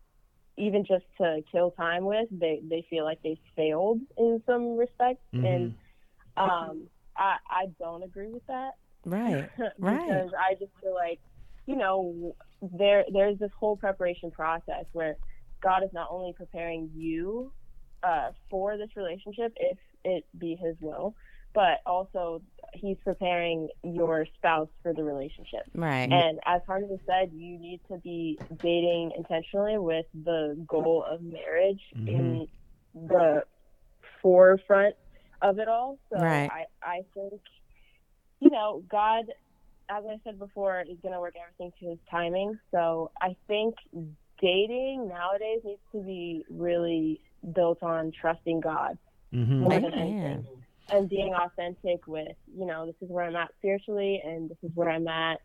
even just to kill time with, they they feel like they failed in some respects, and um, I I don't agree with that Right. Right. because I just feel like, you know, there there's this whole preparation process where God is not only preparing you uh, for this relationship, if it be His will, but also He's preparing your spouse for the relationship. Right. And as Harmony said, you need to be dating intentionally with the goal of marriage in the forefront of it all. So Right. I, I think, you know, God, as I said before, is going to work everything to his timing. So I think dating nowadays needs to be really built on trusting God Mhm. more than Amen. anything and being authentic with you know this is where i'm at spiritually and this is where i'm at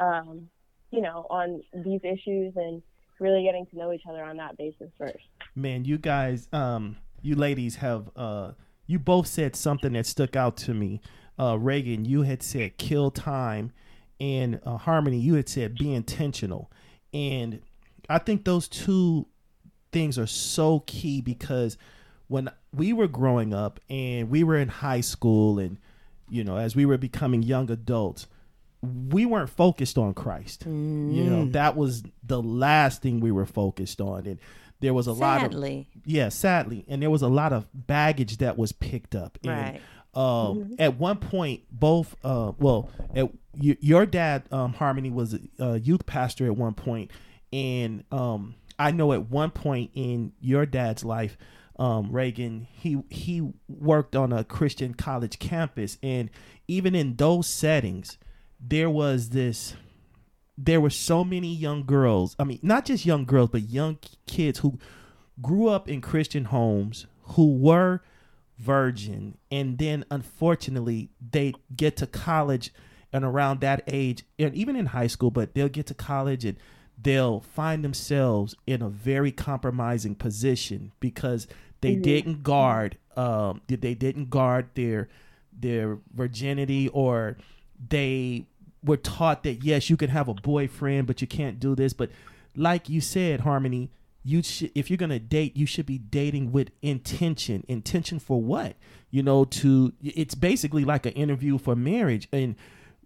um you know on these issues and really getting to know each other on that basis first. Man, you guys, um, you ladies have uh, you both said something that stuck out to me. Uh, Reagan, you had said kill time, and uh, Harmony, you had said be intentional, and I think those two things are so key because when we were growing up and we were in high school and you know as we were becoming young adults we weren't focused on christ. You know that was the last thing we were focused on. And there was a lot of yeah sadly. And there was a lot of baggage that was picked up. And, Right. Um, at one point both uh, well at, y- your dad um, harmony was a, a youth pastor at one point and um, i know at one point in your dad's life um, reagan he he worked on a christian college campus and even in those settings there was this there were so many young girls i mean not just young girls but young kids who grew up in christian homes who were virgin. And then unfortunately they get to college and around that age and even in high school but they'll get to college and they'll find themselves in a very compromising position because they didn't guard um they didn't guard their their virginity or they were taught that yes you can have a boyfriend but you can't do this. But like you said harmony you should if you're going to date you should be dating with intention. Intention for what? You know to it's basically like an interview for marriage. And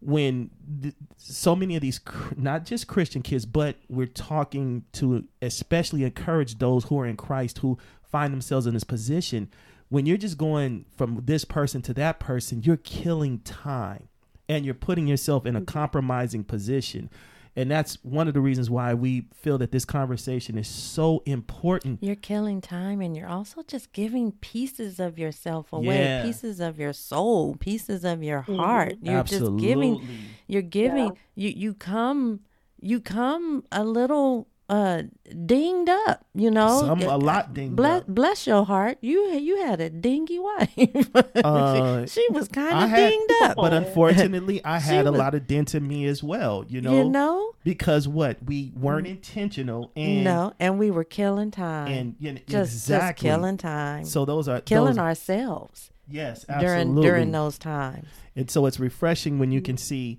when th- so many of these cr- not just christian kids but we're talking to especially encourage those who are in christ who find themselves in this position. When you're just going from this person to that person you're killing time and you're putting yourself in a mm-hmm. compromising position and that's one of the reasons why we feel that this conversation is so important You're killing time and you're also just giving pieces of yourself away, Yeah. pieces of your soul, pieces of your mm-hmm. heart. You're just giving you're giving you you come you come a little uh dinged up, you know. Some- a lot dinged bless, up. Bless your heart. You you had a dingy wife. Uh, she, she was kind of dinged up. but unfortunately i had a lot of dent in me as well you know you know? because what we weren't intentional and no, and we were killing time. and you know, just exactly just killing time. so those are killing those, ourselves yes during during those times. And so it's refreshing when you can see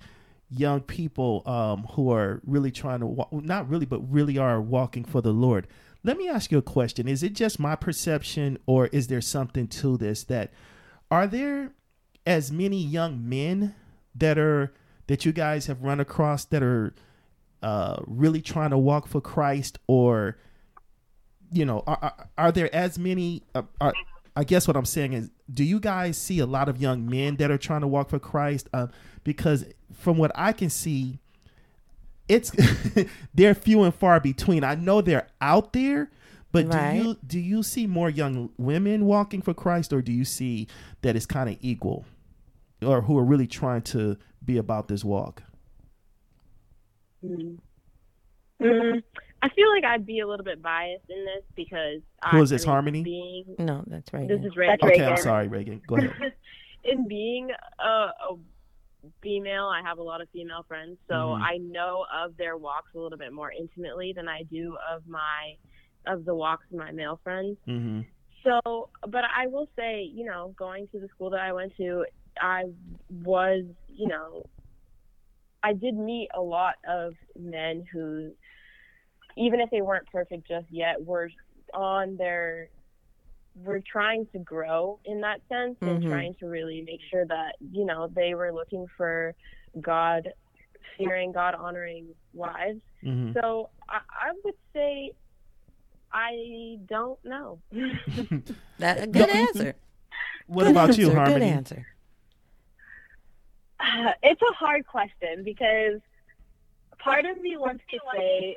young people um, who are really trying to walk, not really, but really are walking for the Lord. Let me ask you a question. Is it just my perception or is there something to this that are there as many young men that are that you guys have run across that are uh, really trying to walk for Christ or you know are, are, are there as many uh, are, i guess what i'm saying is do you guys see a lot of young men that are trying to walk for christ? Uh, because from what i can see it's they're few and far between. I know they're out there but Right. do you do you see more young women walking for christ or do you see that it's kind of equal or who are really trying to be about this walk? Mm, I feel like I'd be a little bit biased in this because Who I, this, I mean, Harmony? Being No, that's right. this is Reagan. Okay i'm sorry reagan go ahead in being a, a female, I have a lot of female friends, so Mhm. I know of their walks a little bit more intimately than I do of my of the walks of my male friends. hmm So, but I will say, you know, going to the school that I went to, I was, you know, I did meet a lot of men who, even if they weren't perfect just yet, were on their, were trying to grow in that sense and Mhm. trying to really make sure that, you know, they were looking for God fearing, God honoring lives. hmm So I, I would say I don't know. That a good answer. what Good about you answer, harmony Good answer. Uh, it's a hard question because part of me wants to say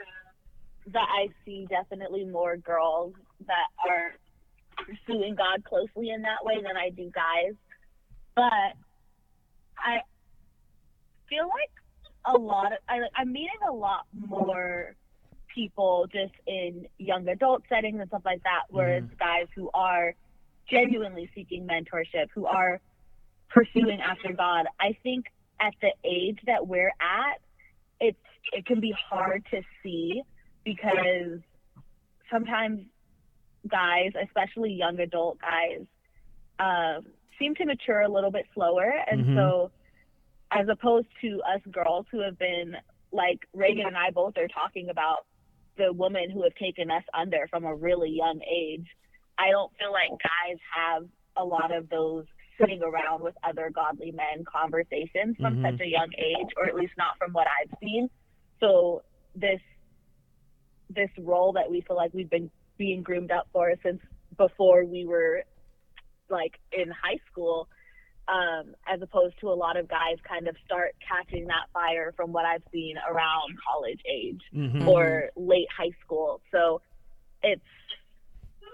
that I see definitely more girls that are pursuing God closely in that way than I do guys. But I feel like a lot of I, I'm meeting a lot more people just in young adult settings and stuff like that, where it's mm-hmm. guys who are genuinely seeking mentorship, who are pursuing after God. I think at the age that we're at, it's it can be hard to see because sometimes guys, especially young adult guys, um, seem to mature a little bit slower. And Mhm. so, as opposed to us girls who have been, like Reagan and I both are talking about the women who have taken us under from a really young age, I don't feel like guys have a lot of those sitting around with other godly men conversations from Mhm. such a young age, or at least not from what I've seen. So this this role that we feel like we've been being groomed up for since before we were like in high school, um, as opposed to a lot of guys kind of start catching that fire from what I've seen around college age Mhm. or late high school. So it's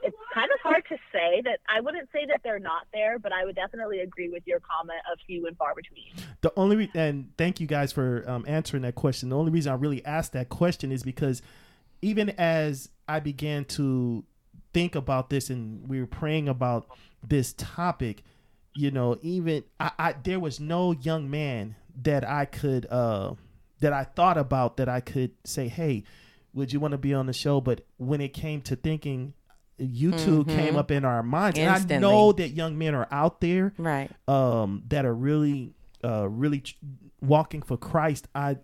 it's kind of hard to say that I wouldn't say that they're not there, but I would definitely agree with your comment of few and far between. The only re- and thank you guys for um, answering that question. The only reason I really asked that question is because even as I began to think about this and we were praying about this topic, you know, even I, I there was no young man that I could uh that I thought about that I could say, hey, would you want to be on the show? But when it came to thinking, you 2 Mhm. came up in our minds, and I know that young men are out there Right. um, that are really, uh, really tr- walking for Christ, I,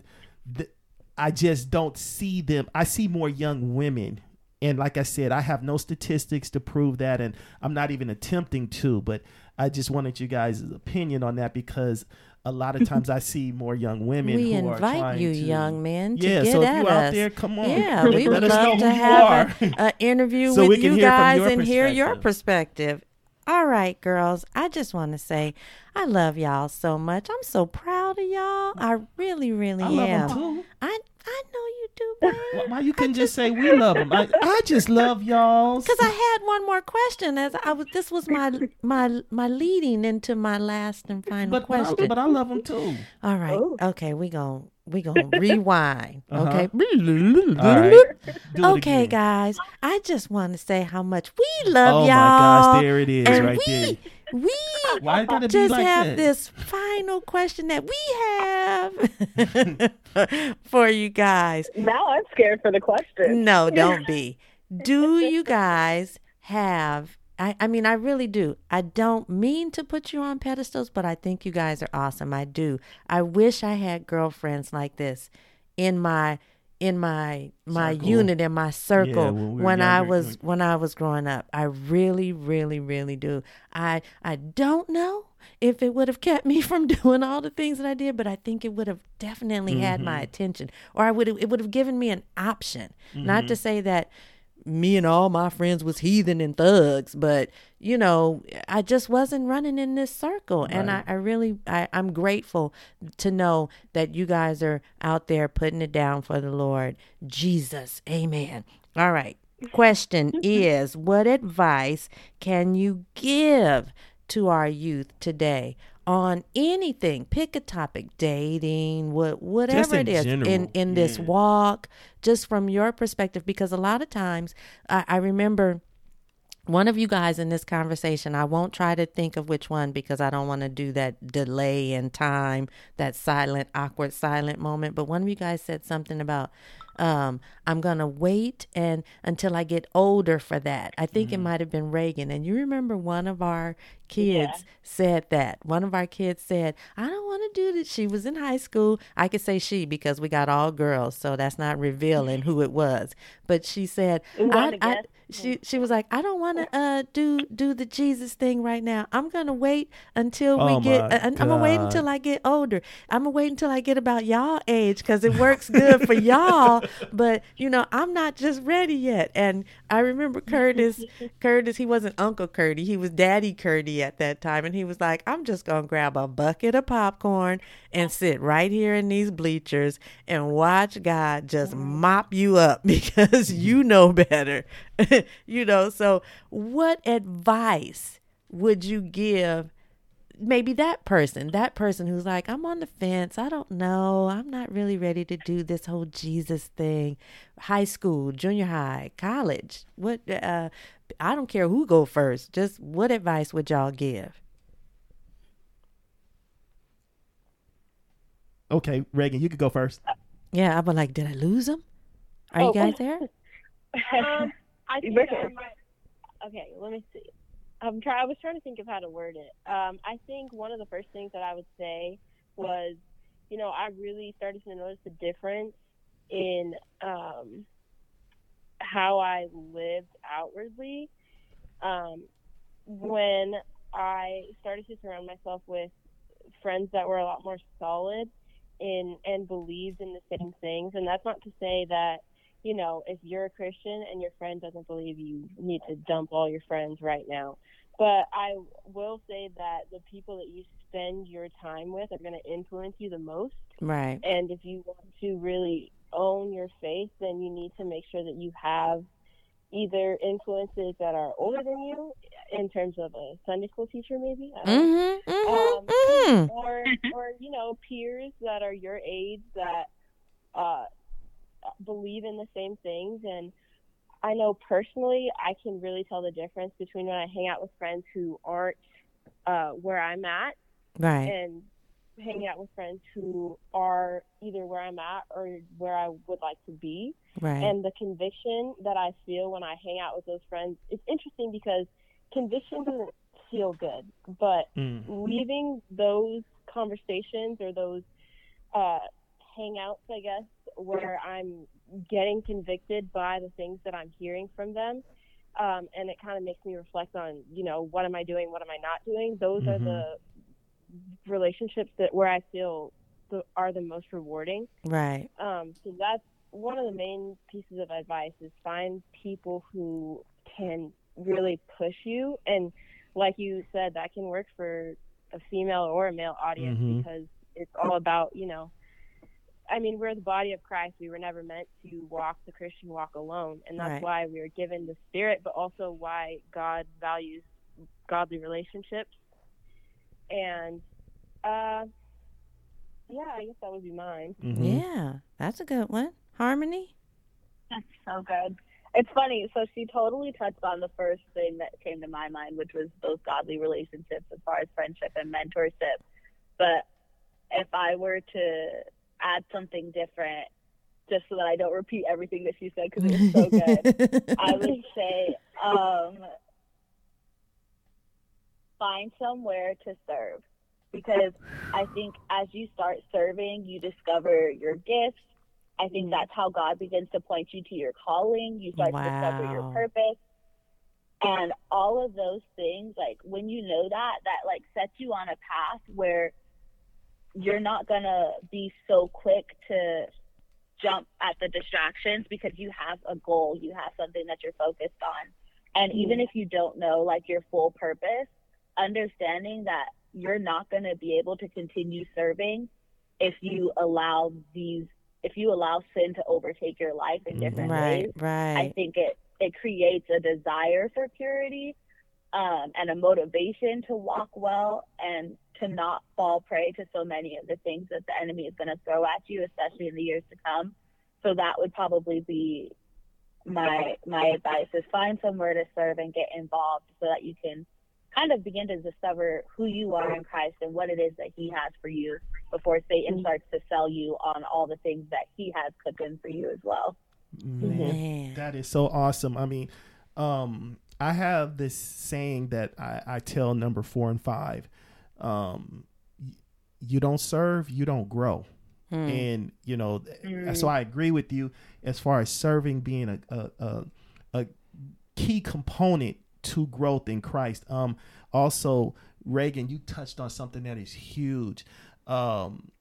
th- I just don't see them. I see more young women, and like I said, I have no statistics to prove that, and I'm not even attempting to. But I just wanted you guys' opinion on that because a lot of times I see more young women. we who invite you, to, young men, to Yeah, get so if you out there, come on. Yeah, we would love to have an interview So with you guys and hear your perspective. Perspective. All right, girls. I just want to say I love y'all so much. I'm so proud of y'all. I really, really I love am. them too. I I know you do, babe. Why- Why you couldn't just say we love them? I, I just love y'all. Because I had one more question as I was. This was my my my leading into my last and final but, but I, question. but I love them too. All right. Oh. Okay, we gon' we gonna rewind. Uh-huh. Okay. All right. Do it Okay, guys. I just want to say how much we love Oh y'all. Oh my gosh, there it is, and right we, there. We Why it just like have that? this final question that we have for you guys. Now I'm scared for the question. No, don't be. Do you guys have? I, I mean, I really do. I don't mean to put you on pedestals, but I think you guys are awesome. I do. I wish I had girlfriends like this in my in my my Circle. unit in my circle when we when I was when I was growing up. I really, really, really do. I I don't know if it would have kept me from doing all the things that I did, but I think it would have definitely had Mm-hmm. my attention, or I would have, it would have given me an option. Not Mm-hmm. to say that me and all my friends was heathen and thugs, but you know, I just wasn't running in this circle, and I, I really I, I'm grateful to know that you guys are out there putting it down for the Lord Jesus. Amen. All right. Question is, what advice can you give to our youth today on anything? Pick a topic, dating, what whatever it is in in this yeah. walk, just from your perspective. Because a lot of times, I, I remember one of you guys in this conversation, I won't try to think of which one because I don't want to do that delay in time, that silent, awkward, silent moment. But one of you guys said something about, um, I'm gonna wait and until I get older for that. I think it might have been Reagan. And you remember one of our kids said that. One of our kids said, I don't want to do this. She was in high school. I could say she because we got all girls, so that's not revealing who it was. But she said, I, I, she she was like, I don't want to uh do do the Jesus thing right now. I'm gonna wait until we Oh get. Uh, I'm gonna wait until I get older. I'm gonna wait until I get about y'all age because it works good for y'all. But you know, I'm not just ready yet. And I remember Curtis. Curtis, he wasn't Uncle Curdy. He was Daddy Curdy at that time, and he was like, I'm just gonna grab a bucket of popcorn and sit right here in these bleachers and watch God just mop you up because you know better. you know, so what advice would you give maybe that person, that person who's like, I'm on the fence. I don't know. I'm not really ready to do this whole Jesus thing. High school, junior high, college. What uh I don't care who go first. Just what advice would y'all give? Okay, Reagan, you could go first. Yeah, I'd be like, did I lose him? Are you Oh. guys there? um, I think We're I might, okay, let me see. I'm try. I was trying to think of how to word it. Um, I think one of the first things that I would say was, you know, I really started to notice the difference in um, how I lived outwardly um, when I started to surround myself with friends that were a lot more solid in and believed in the same things. And that's not to say that you know, if you're a Christian and your friend doesn't believe you need to dump all your friends right now. But I will say that the people that you spend your time with are going to influence you the most. Right. And if you want to really own your faith, then you need to make sure that you have either influences that are older than you in terms of a Sunday school teacher, maybe, I don't know Mm-hmm. Mm-hmm. Um, mm-hmm. or or you know peers that are your age that uh, believe in the same things and I know personally I can really tell the difference between when I hang out with friends who aren't uh, where I'm at Right. and hanging out with friends who are either where I'm at or where I would like to be Right. and the conviction that I feel when I hang out with those friends it's interesting because conviction doesn't feel good but Mm. leaving those conversations or those uh, hangouts, I guess, where I'm getting convicted by the things that I'm hearing from them. Um, and it kind of makes me reflect on, you know, what am I doing? What am I not doing? Those are Mhm. the relationships that where I feel the, are the most rewarding. right. Um, so that's one of the main pieces of advice is find people who can really push you. And like you said, that can work for a female or a male audience Mhm. because it's all about, you know, I mean, we're the body of Christ. We were never meant to walk the Christian walk alone. And that's Right. why we were given the spirit, but also why God values godly relationships. And, uh, yeah, I guess that would be mine. Mhm. Yeah. That's a good one. Harmony. That's so good. It's funny. So she totally touched on the first thing that came to my mind, which was those godly relationships as far as friendship and mentorship. But if I were to add something different, just so that I don't repeat everything that she said because it was so good, I would say um, find somewhere to serve because I think as you start serving, you discover your gifts. I think Mhm. that's how God begins to point you to your calling. You start to discover your purpose. And all of those things, like when you know that, that like sets you on a path where you're not going to be so quick to jump at the distractions because you have a goal, you have something that you're focused on. And mm-hmm. even if you don't know like your full purpose, understanding that you're not going to be able to continue serving if you mm-hmm. allow these if you allow sin to overtake your life in different mm-hmm. right. ways. I think it it creates a desire for purity um, and a motivation to walk well and to not fall prey to so many of the things that the enemy is going to throw at you, especially in the years to come. So that would probably be my my advice: is find somewhere to serve and get involved, so that you can kind of begin to discover who you are in Christ and what it is that He has for you before Satan starts to sell you on all the things that He has cooked in for you as well. Man, Man. that is so awesome. I mean, um, I have this saying that I, I tell number four and five. Um, you don't serve, you don't grow. Hmm. And you know, th- so I agree with you as far as serving being a a, a, a key component to growth in Christ. Um, also, Reagan, you touched on something that is huge. Um,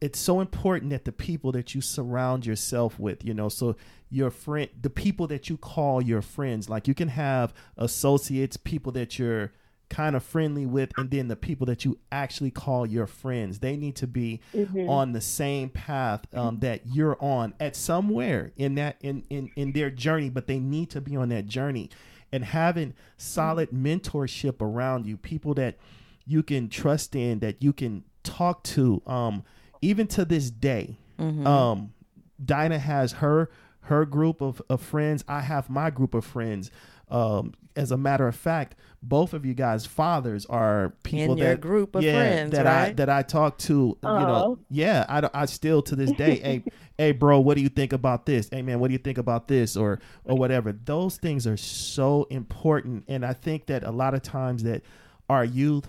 it's so important that the people that you surround yourself with, you know, so your friend, the people that you call your friends, like you can have associates, people that you're kind of friendly with, and then the people that you actually call your friends. They need to be on the same path um, that you're on at somewhere in that in, in in their journey, but they need to be on that journey and having solid mentorship around you, people that you can trust in, that you can talk to, um, even to this day. Um, Dinah has her her group of, of friends. I have my group of friends. Um, as a matter of fact, both of you guys' fathers are people In your that group of yeah, friends, that I right? that I talk to. You know, yeah, I, I still to this day, hey, hey, bro, what do you think about this? Hey, man, what do you think about this? Or or whatever. Those things are so important, and I think that a lot of times that our youth,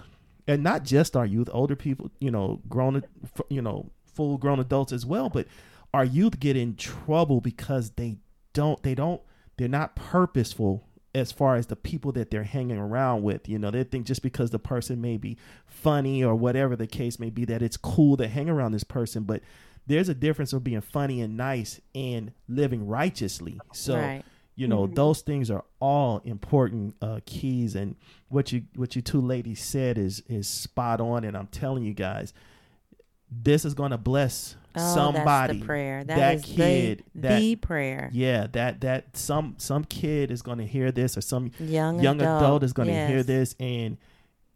and not just our youth, older people, you know, grown, you know, full grown adults as well, but our youth get in trouble because they don't, they don't, they're not purposeful as far as the people that they're hanging around with. You know, they think just because the person may be funny or whatever the case may be, that it's cool to hang around this person. But there's a difference of being funny and nice and living righteously. So, Right. you know, those things are all important uh, keys. And what you what you two ladies said is is spot on. And I'm telling you guys, this is going to bless Oh, somebody. that's the prayer. that that kid, the, that- the prayer. Yeah, that that some some kid is going to hear this, or some Young, young adult, is going to hear this, and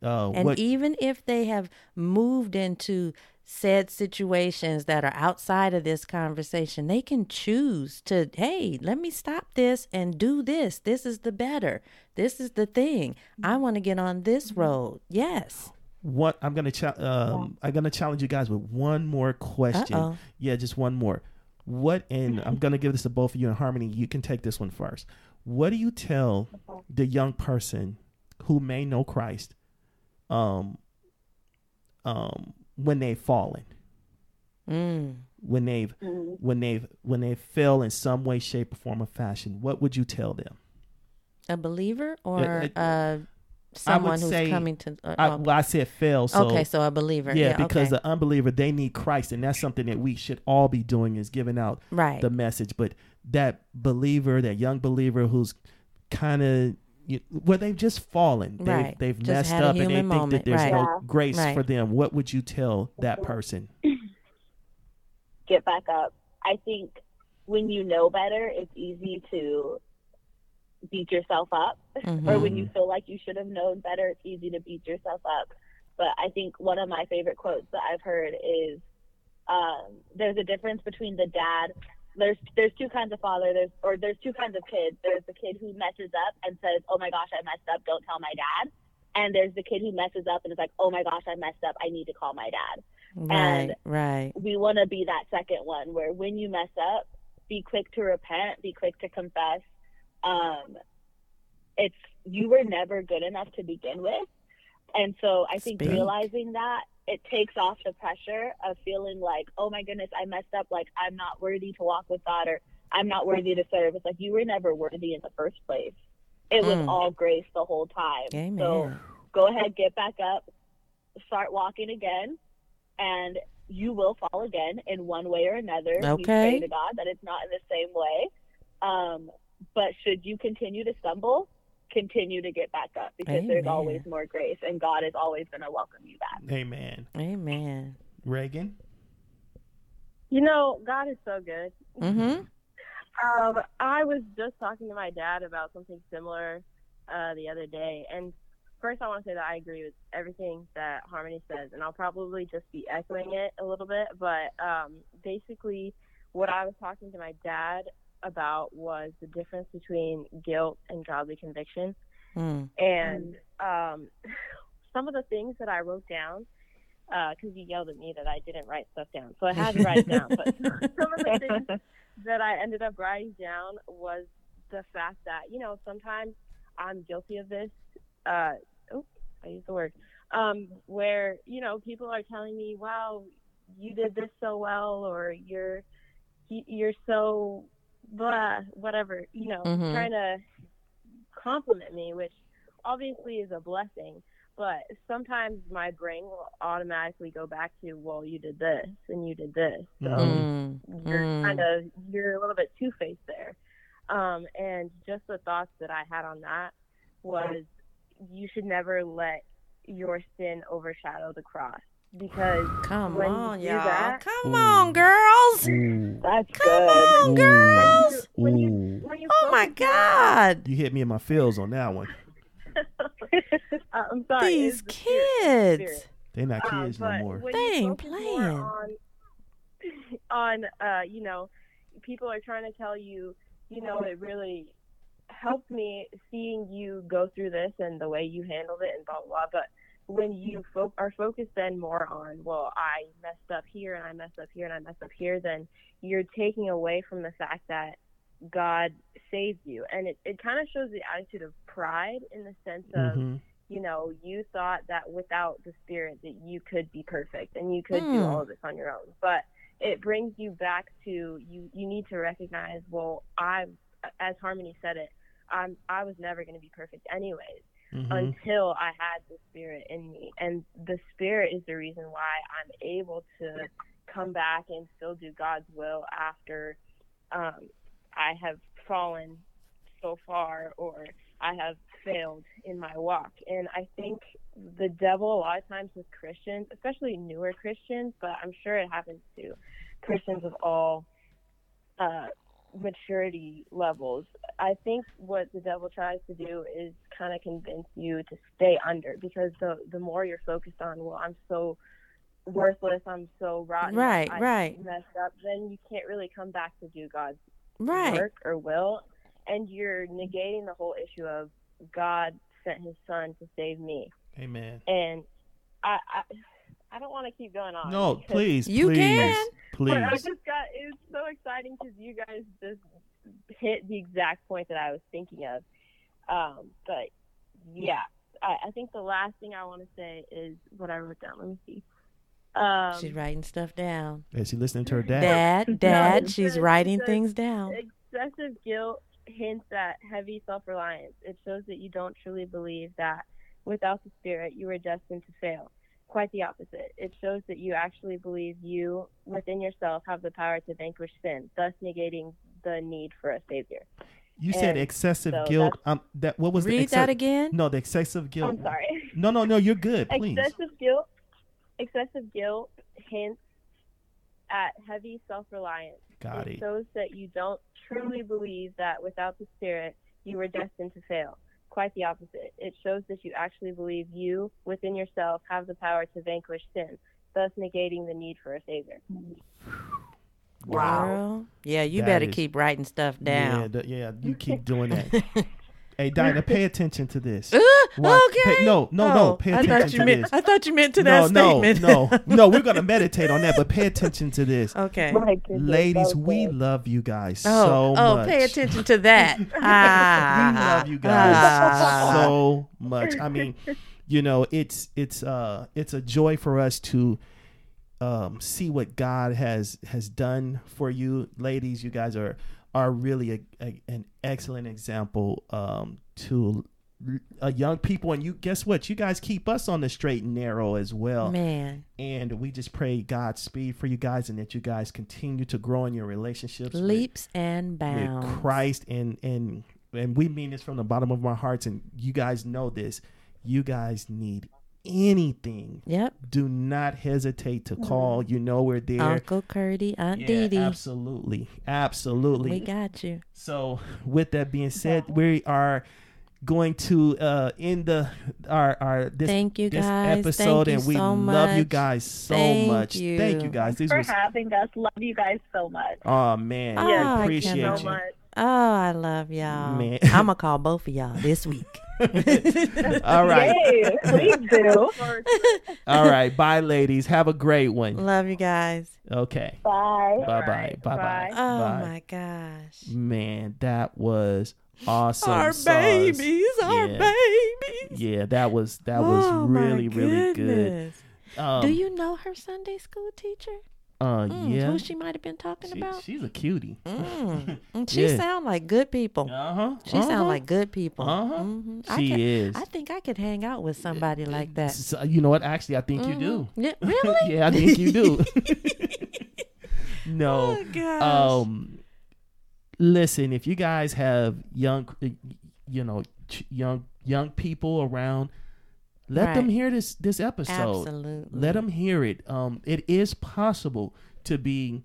uh, And what even if they have moved into said situations that are outside of this conversation, they can choose to, hey, let me stop this and do this. This is the better. This is the thing. I want to get on this road. Yes. What I'm gonna cha- um, I'm gonna challenge you guys with one more question. Uh-oh. Yeah, just one more. What and I'm gonna give this to both of you in harmony. You can take this one first. What do you tell the young person who may know Christ, um, um, when they've fallen, Mm. when they've when they've when they fell in some way, shape, or form, or fashion? What would you tell them? A believer or a uh, someone who's say- coming to. Uh, I, oh, well, I said fell. So okay, so a believer. yeah, Yeah, because okay. the unbeliever they need Christ, and that's something that we should all be doing is giving out right. the message. But that believer, that young believer who's kind of well, they've just fallen. They've, Right. they've Just messed up, and they human think that there's Right. no Yeah. grace Right. for them. What would you tell that person? get back up. I think when you know better, it's easy to beat yourself up. Mhm. or when you feel like you should have known better, it's easy to beat yourself up. But I think one of my favorite quotes that I've heard is um, there's a difference between the dad. There's there's two kinds of father. There's or there's two kinds of kids. There's the kid who messes up and says, "Oh my gosh, I messed up. Don't tell my dad." And there's the kid who messes up and is like, "Oh my gosh, I messed up. I need to call my dad." Right, and- right. we want to be that second one where when you mess up, be quick to repent, be quick to confess. Um, it's you were never good enough to begin with, and so I think Speak. realizing that it takes off the pressure of feeling like, oh my goodness, I messed up. Like I'm not worthy to walk with God, or I'm not worthy to serve. It's like you were never worthy in the first place. It was Mm. all grace the whole time. Amen. So go ahead, get back up, start walking again, and you will fall again in one way or another. We Okay. pray to God that it's not in the same way. Um, but should you continue to stumble, continue to get back up because there's always more grace, and God is always going to welcome you back. Amen. Amen. Reagan. You know, God is so good. Mm-hmm. Um, I was just talking to my dad about something similar uh, the other day, and first I want to say that I agree with everything that Harmony says, and I'll probably just be echoing it a little bit. But um, basically, what I was talking to my dad about was the difference between guilt and godly conviction, Mm. and um, some of the things that I wrote down. Because you yelled at me that I didn't write stuff down, so I had to write it down. But some of the things that I ended up writing down was the fact that you know sometimes I'm guilty of this. Uh, oh, I used the word. Um, where you know people are telling me, "Wow, you did this so well," or "You're you're so blah," whatever. You know, Mhm. trying to compliment me, which obviously is a blessing. But sometimes my brain will automatically go back to, "Well, you did this and you did this," so. Mm. you're Mm. kind of you're a little bit two faced there. Um, and just the thoughts that I had on that was you should never let your sin overshadow the cross because Come when you on, do y'all. that- Come Ooh. on, girls. That's Come good. on, Ooh. girls. when you Ooh. when you Oh my focus on- God. You hit me in my feels on that one. Uh, I'm sorry, These the spirit, it's the kids. spirit. They're not Um, kids no but more. They you ain't playing. On, on uh, you know, people are trying to tell you, you know, it really helped me seeing you go through this and the way you handled it and blah blah. blah. But when you fo- are focused then more on, well, I messed up here and I messed up here and I messed up here, then you're taking away from the fact that God saved you. And it, it kind of shows the attitude of pride in the sense of, Mhm. you know, you thought that without the Spirit that you could be perfect and you could do Hmm. all of this on your own. But it brings you back to you. You need to recognize, well, I, as Harmony said it, I'm I was never going to be perfect anyways Mhm. until I had the Spirit in me, and the Spirit is the reason why I'm able to come back and still do God's will after um, I have fallen so far or I have failed in my walk. And I think the devil, a lot of times with Christians, especially newer Christians, but I'm sure it happens to Christians of all uh, maturity levels. I think what the devil tries to do is kind of convince you to stay under because the the more you're focused on, well, I'm so worthless, I'm so rotten, Right, I right. messed up, then you can't really come back to do God's Right. work or will, and you're negating the whole issue of God sent His Son to save me, Amen. and I I, I don't want to keep going on. No, please, You please, can. but I please. just got it was so exciting because you guys just hit the exact point that I was thinking of. Um, but yeah, I, I think the last thing I want to say is what I wrote down. Let me see. Um, She's writing stuff down. Is she listening to her dad? Dad, Dad, it she's writing says things down. excessive guilt hints at heavy self-reliance. It shows that you don't truly believe that without the Spirit you are destined to fail. Quite the opposite. It shows that you actually believe you, within yourself, have the power to vanquish sin, thus negating the need for a savior. You said excessive so guilt. Um, that what was the Read exce- that again. No, the excessive guilt. I'm sorry. No, no, no. You're good. Please. excessive guilt. Excessive guilt hints at heavy self-reliance. Got it it. shows that you don't truly believe that without the Spirit you were destined to fail. Quite the opposite. It shows that you actually believe you, within yourself, have the power to vanquish sin, thus negating the need for a Savior. Girl. Yeah, you That better is- keep writing stuff Yeah, down. the- yeah. You keep doing that. hey, Dinah, pay attention to this. Uh, Watch- okay. pay- no, no, Oh, no. Pay I attention thought you to meant. this. I thought you meant to that no, statement. no, no. no. We're gonna meditate on that, but pay attention to this. okay. Goodness, Ladies, we good. love you guys Oh, so oh, much. pay attention to that. ah, we love you guys ah. so much. I mean, you know, it's it's uh it's a joy for us to um see what God has has done for you, ladies. You guys are are really a, a, an excellent example um to uh, young people. And you guess what? You guys keep us on the straight and narrow as well. Man, and we just pray Godspeed for you guys and that you guys continue to grow in your relationships with- leaps and bounds. with Christ. And and and we mean this from the bottom of our hearts. And you guys know this. You guys need anything Yep. do not hesitate to call you know we're there Uncle Curdy, Aunt yeah, Dee Dee. absolutely absolutely We got you. so with that being said we are going to uh end the our our this, Thank you, this guys. episode Thank you and we so love you much. guys so Thank much you. thank you guys this for was having us. Love you guys so much. oh man Oh, we I appreciate cannot. so you much. Oh, I love y'all. Man. I'm gonna call both of y'all this week. all right Yay, please do. All right. Bye, ladies. Have a great one. love you guys. Okay. Bye. Bye bye. Bye bye. Bye. Oh Bye. my gosh. Man, that was awesome. our sauce. babies, our babies. Yeah, that was that was Oh, my really really good. Um, Do you know her Sunday school teacher? Uh, Mm, yeah. Who she might have been talking She- about? she's a cutie. Mm. She Yeah. sound like good people. Uh huh. She sound like good people. Uh-huh. Mhm. I She is. I think I could hang out with somebody like that. So, you know what? Actually, I think you do. Mhm. Yeah, really? yeah, I think you do. no. Oh gosh. um listen if you guys have young you know young young people around let them hear this this episode Absolutely. let them hear it um it is possible to be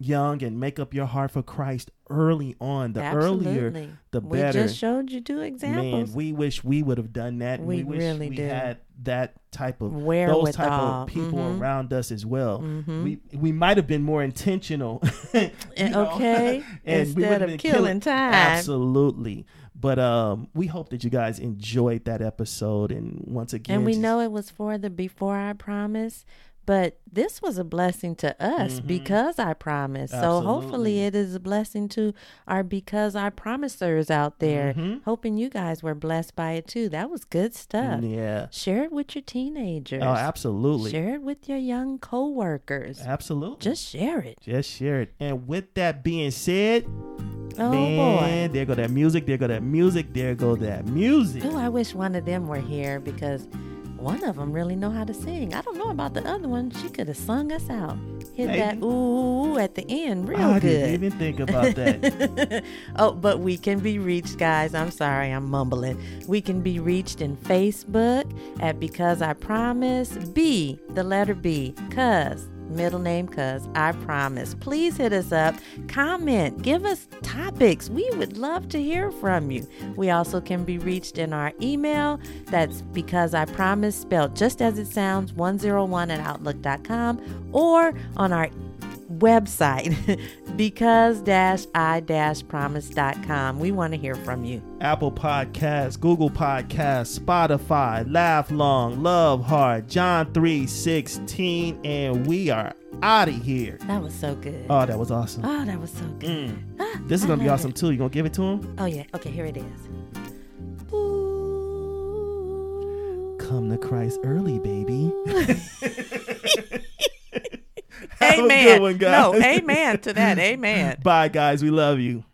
young and make up your heart for Christ early on the earlier Absolutely. the we better just showed you two examples. man we wish we would have done that We we, wish really we do. had that type of those Wherewithal. type of people Mhm. around us as well Mhm. we we might have been more intentional know, okay. and we Instead of been killing time. absolutely But um, we hope that you guys enjoyed that episode. And once again, And we just- know it was for the before I promise, but this was a blessing to us because I promised. So hopefully Mm-hmm. It is a blessing to our because I promisers out there. Mm-hmm. Hoping you guys were blessed by it too. That was good stuff. yeah. Share it with your teenagers. Oh, absolutely, Share it with your young coworkers. absolutely. Just share it. Just share it. And with that being said, Oh man, boy. there go that music. There go that music. There go that music. Oh, I wish one of them were here because one of them really know how to sing. I don't know about the other one. She could have sung us out. Hit that Maybe. ooh at the end real I good. didn't even think about that. oh, but we can be reached, guys. I'm sorry, I'm mumbling. We can be reached in Facebook at Because I Promise. B, the letter B, cuz, middle name cuz, I promise. Please hit us up, comment, give us topics. We would love to hear from you. We also can be reached in our email. That's Because I Promise, spelled just as it sounds, 101 at outlook.com, or on our website because-i-promise.com we want to hear from you Apple Podcasts, Google Podcasts, Spotify, Laugh Long, Love Hard, John 316, and we are out of here. that was so good Oh, that was awesome. oh that was so good Ah, This is gonna be awesome it. too. You gonna give it to him? oh yeah okay here it is Ooh. Come to Christ early, baby. Have amen one, no amen to that amen Bye, guys. We love you.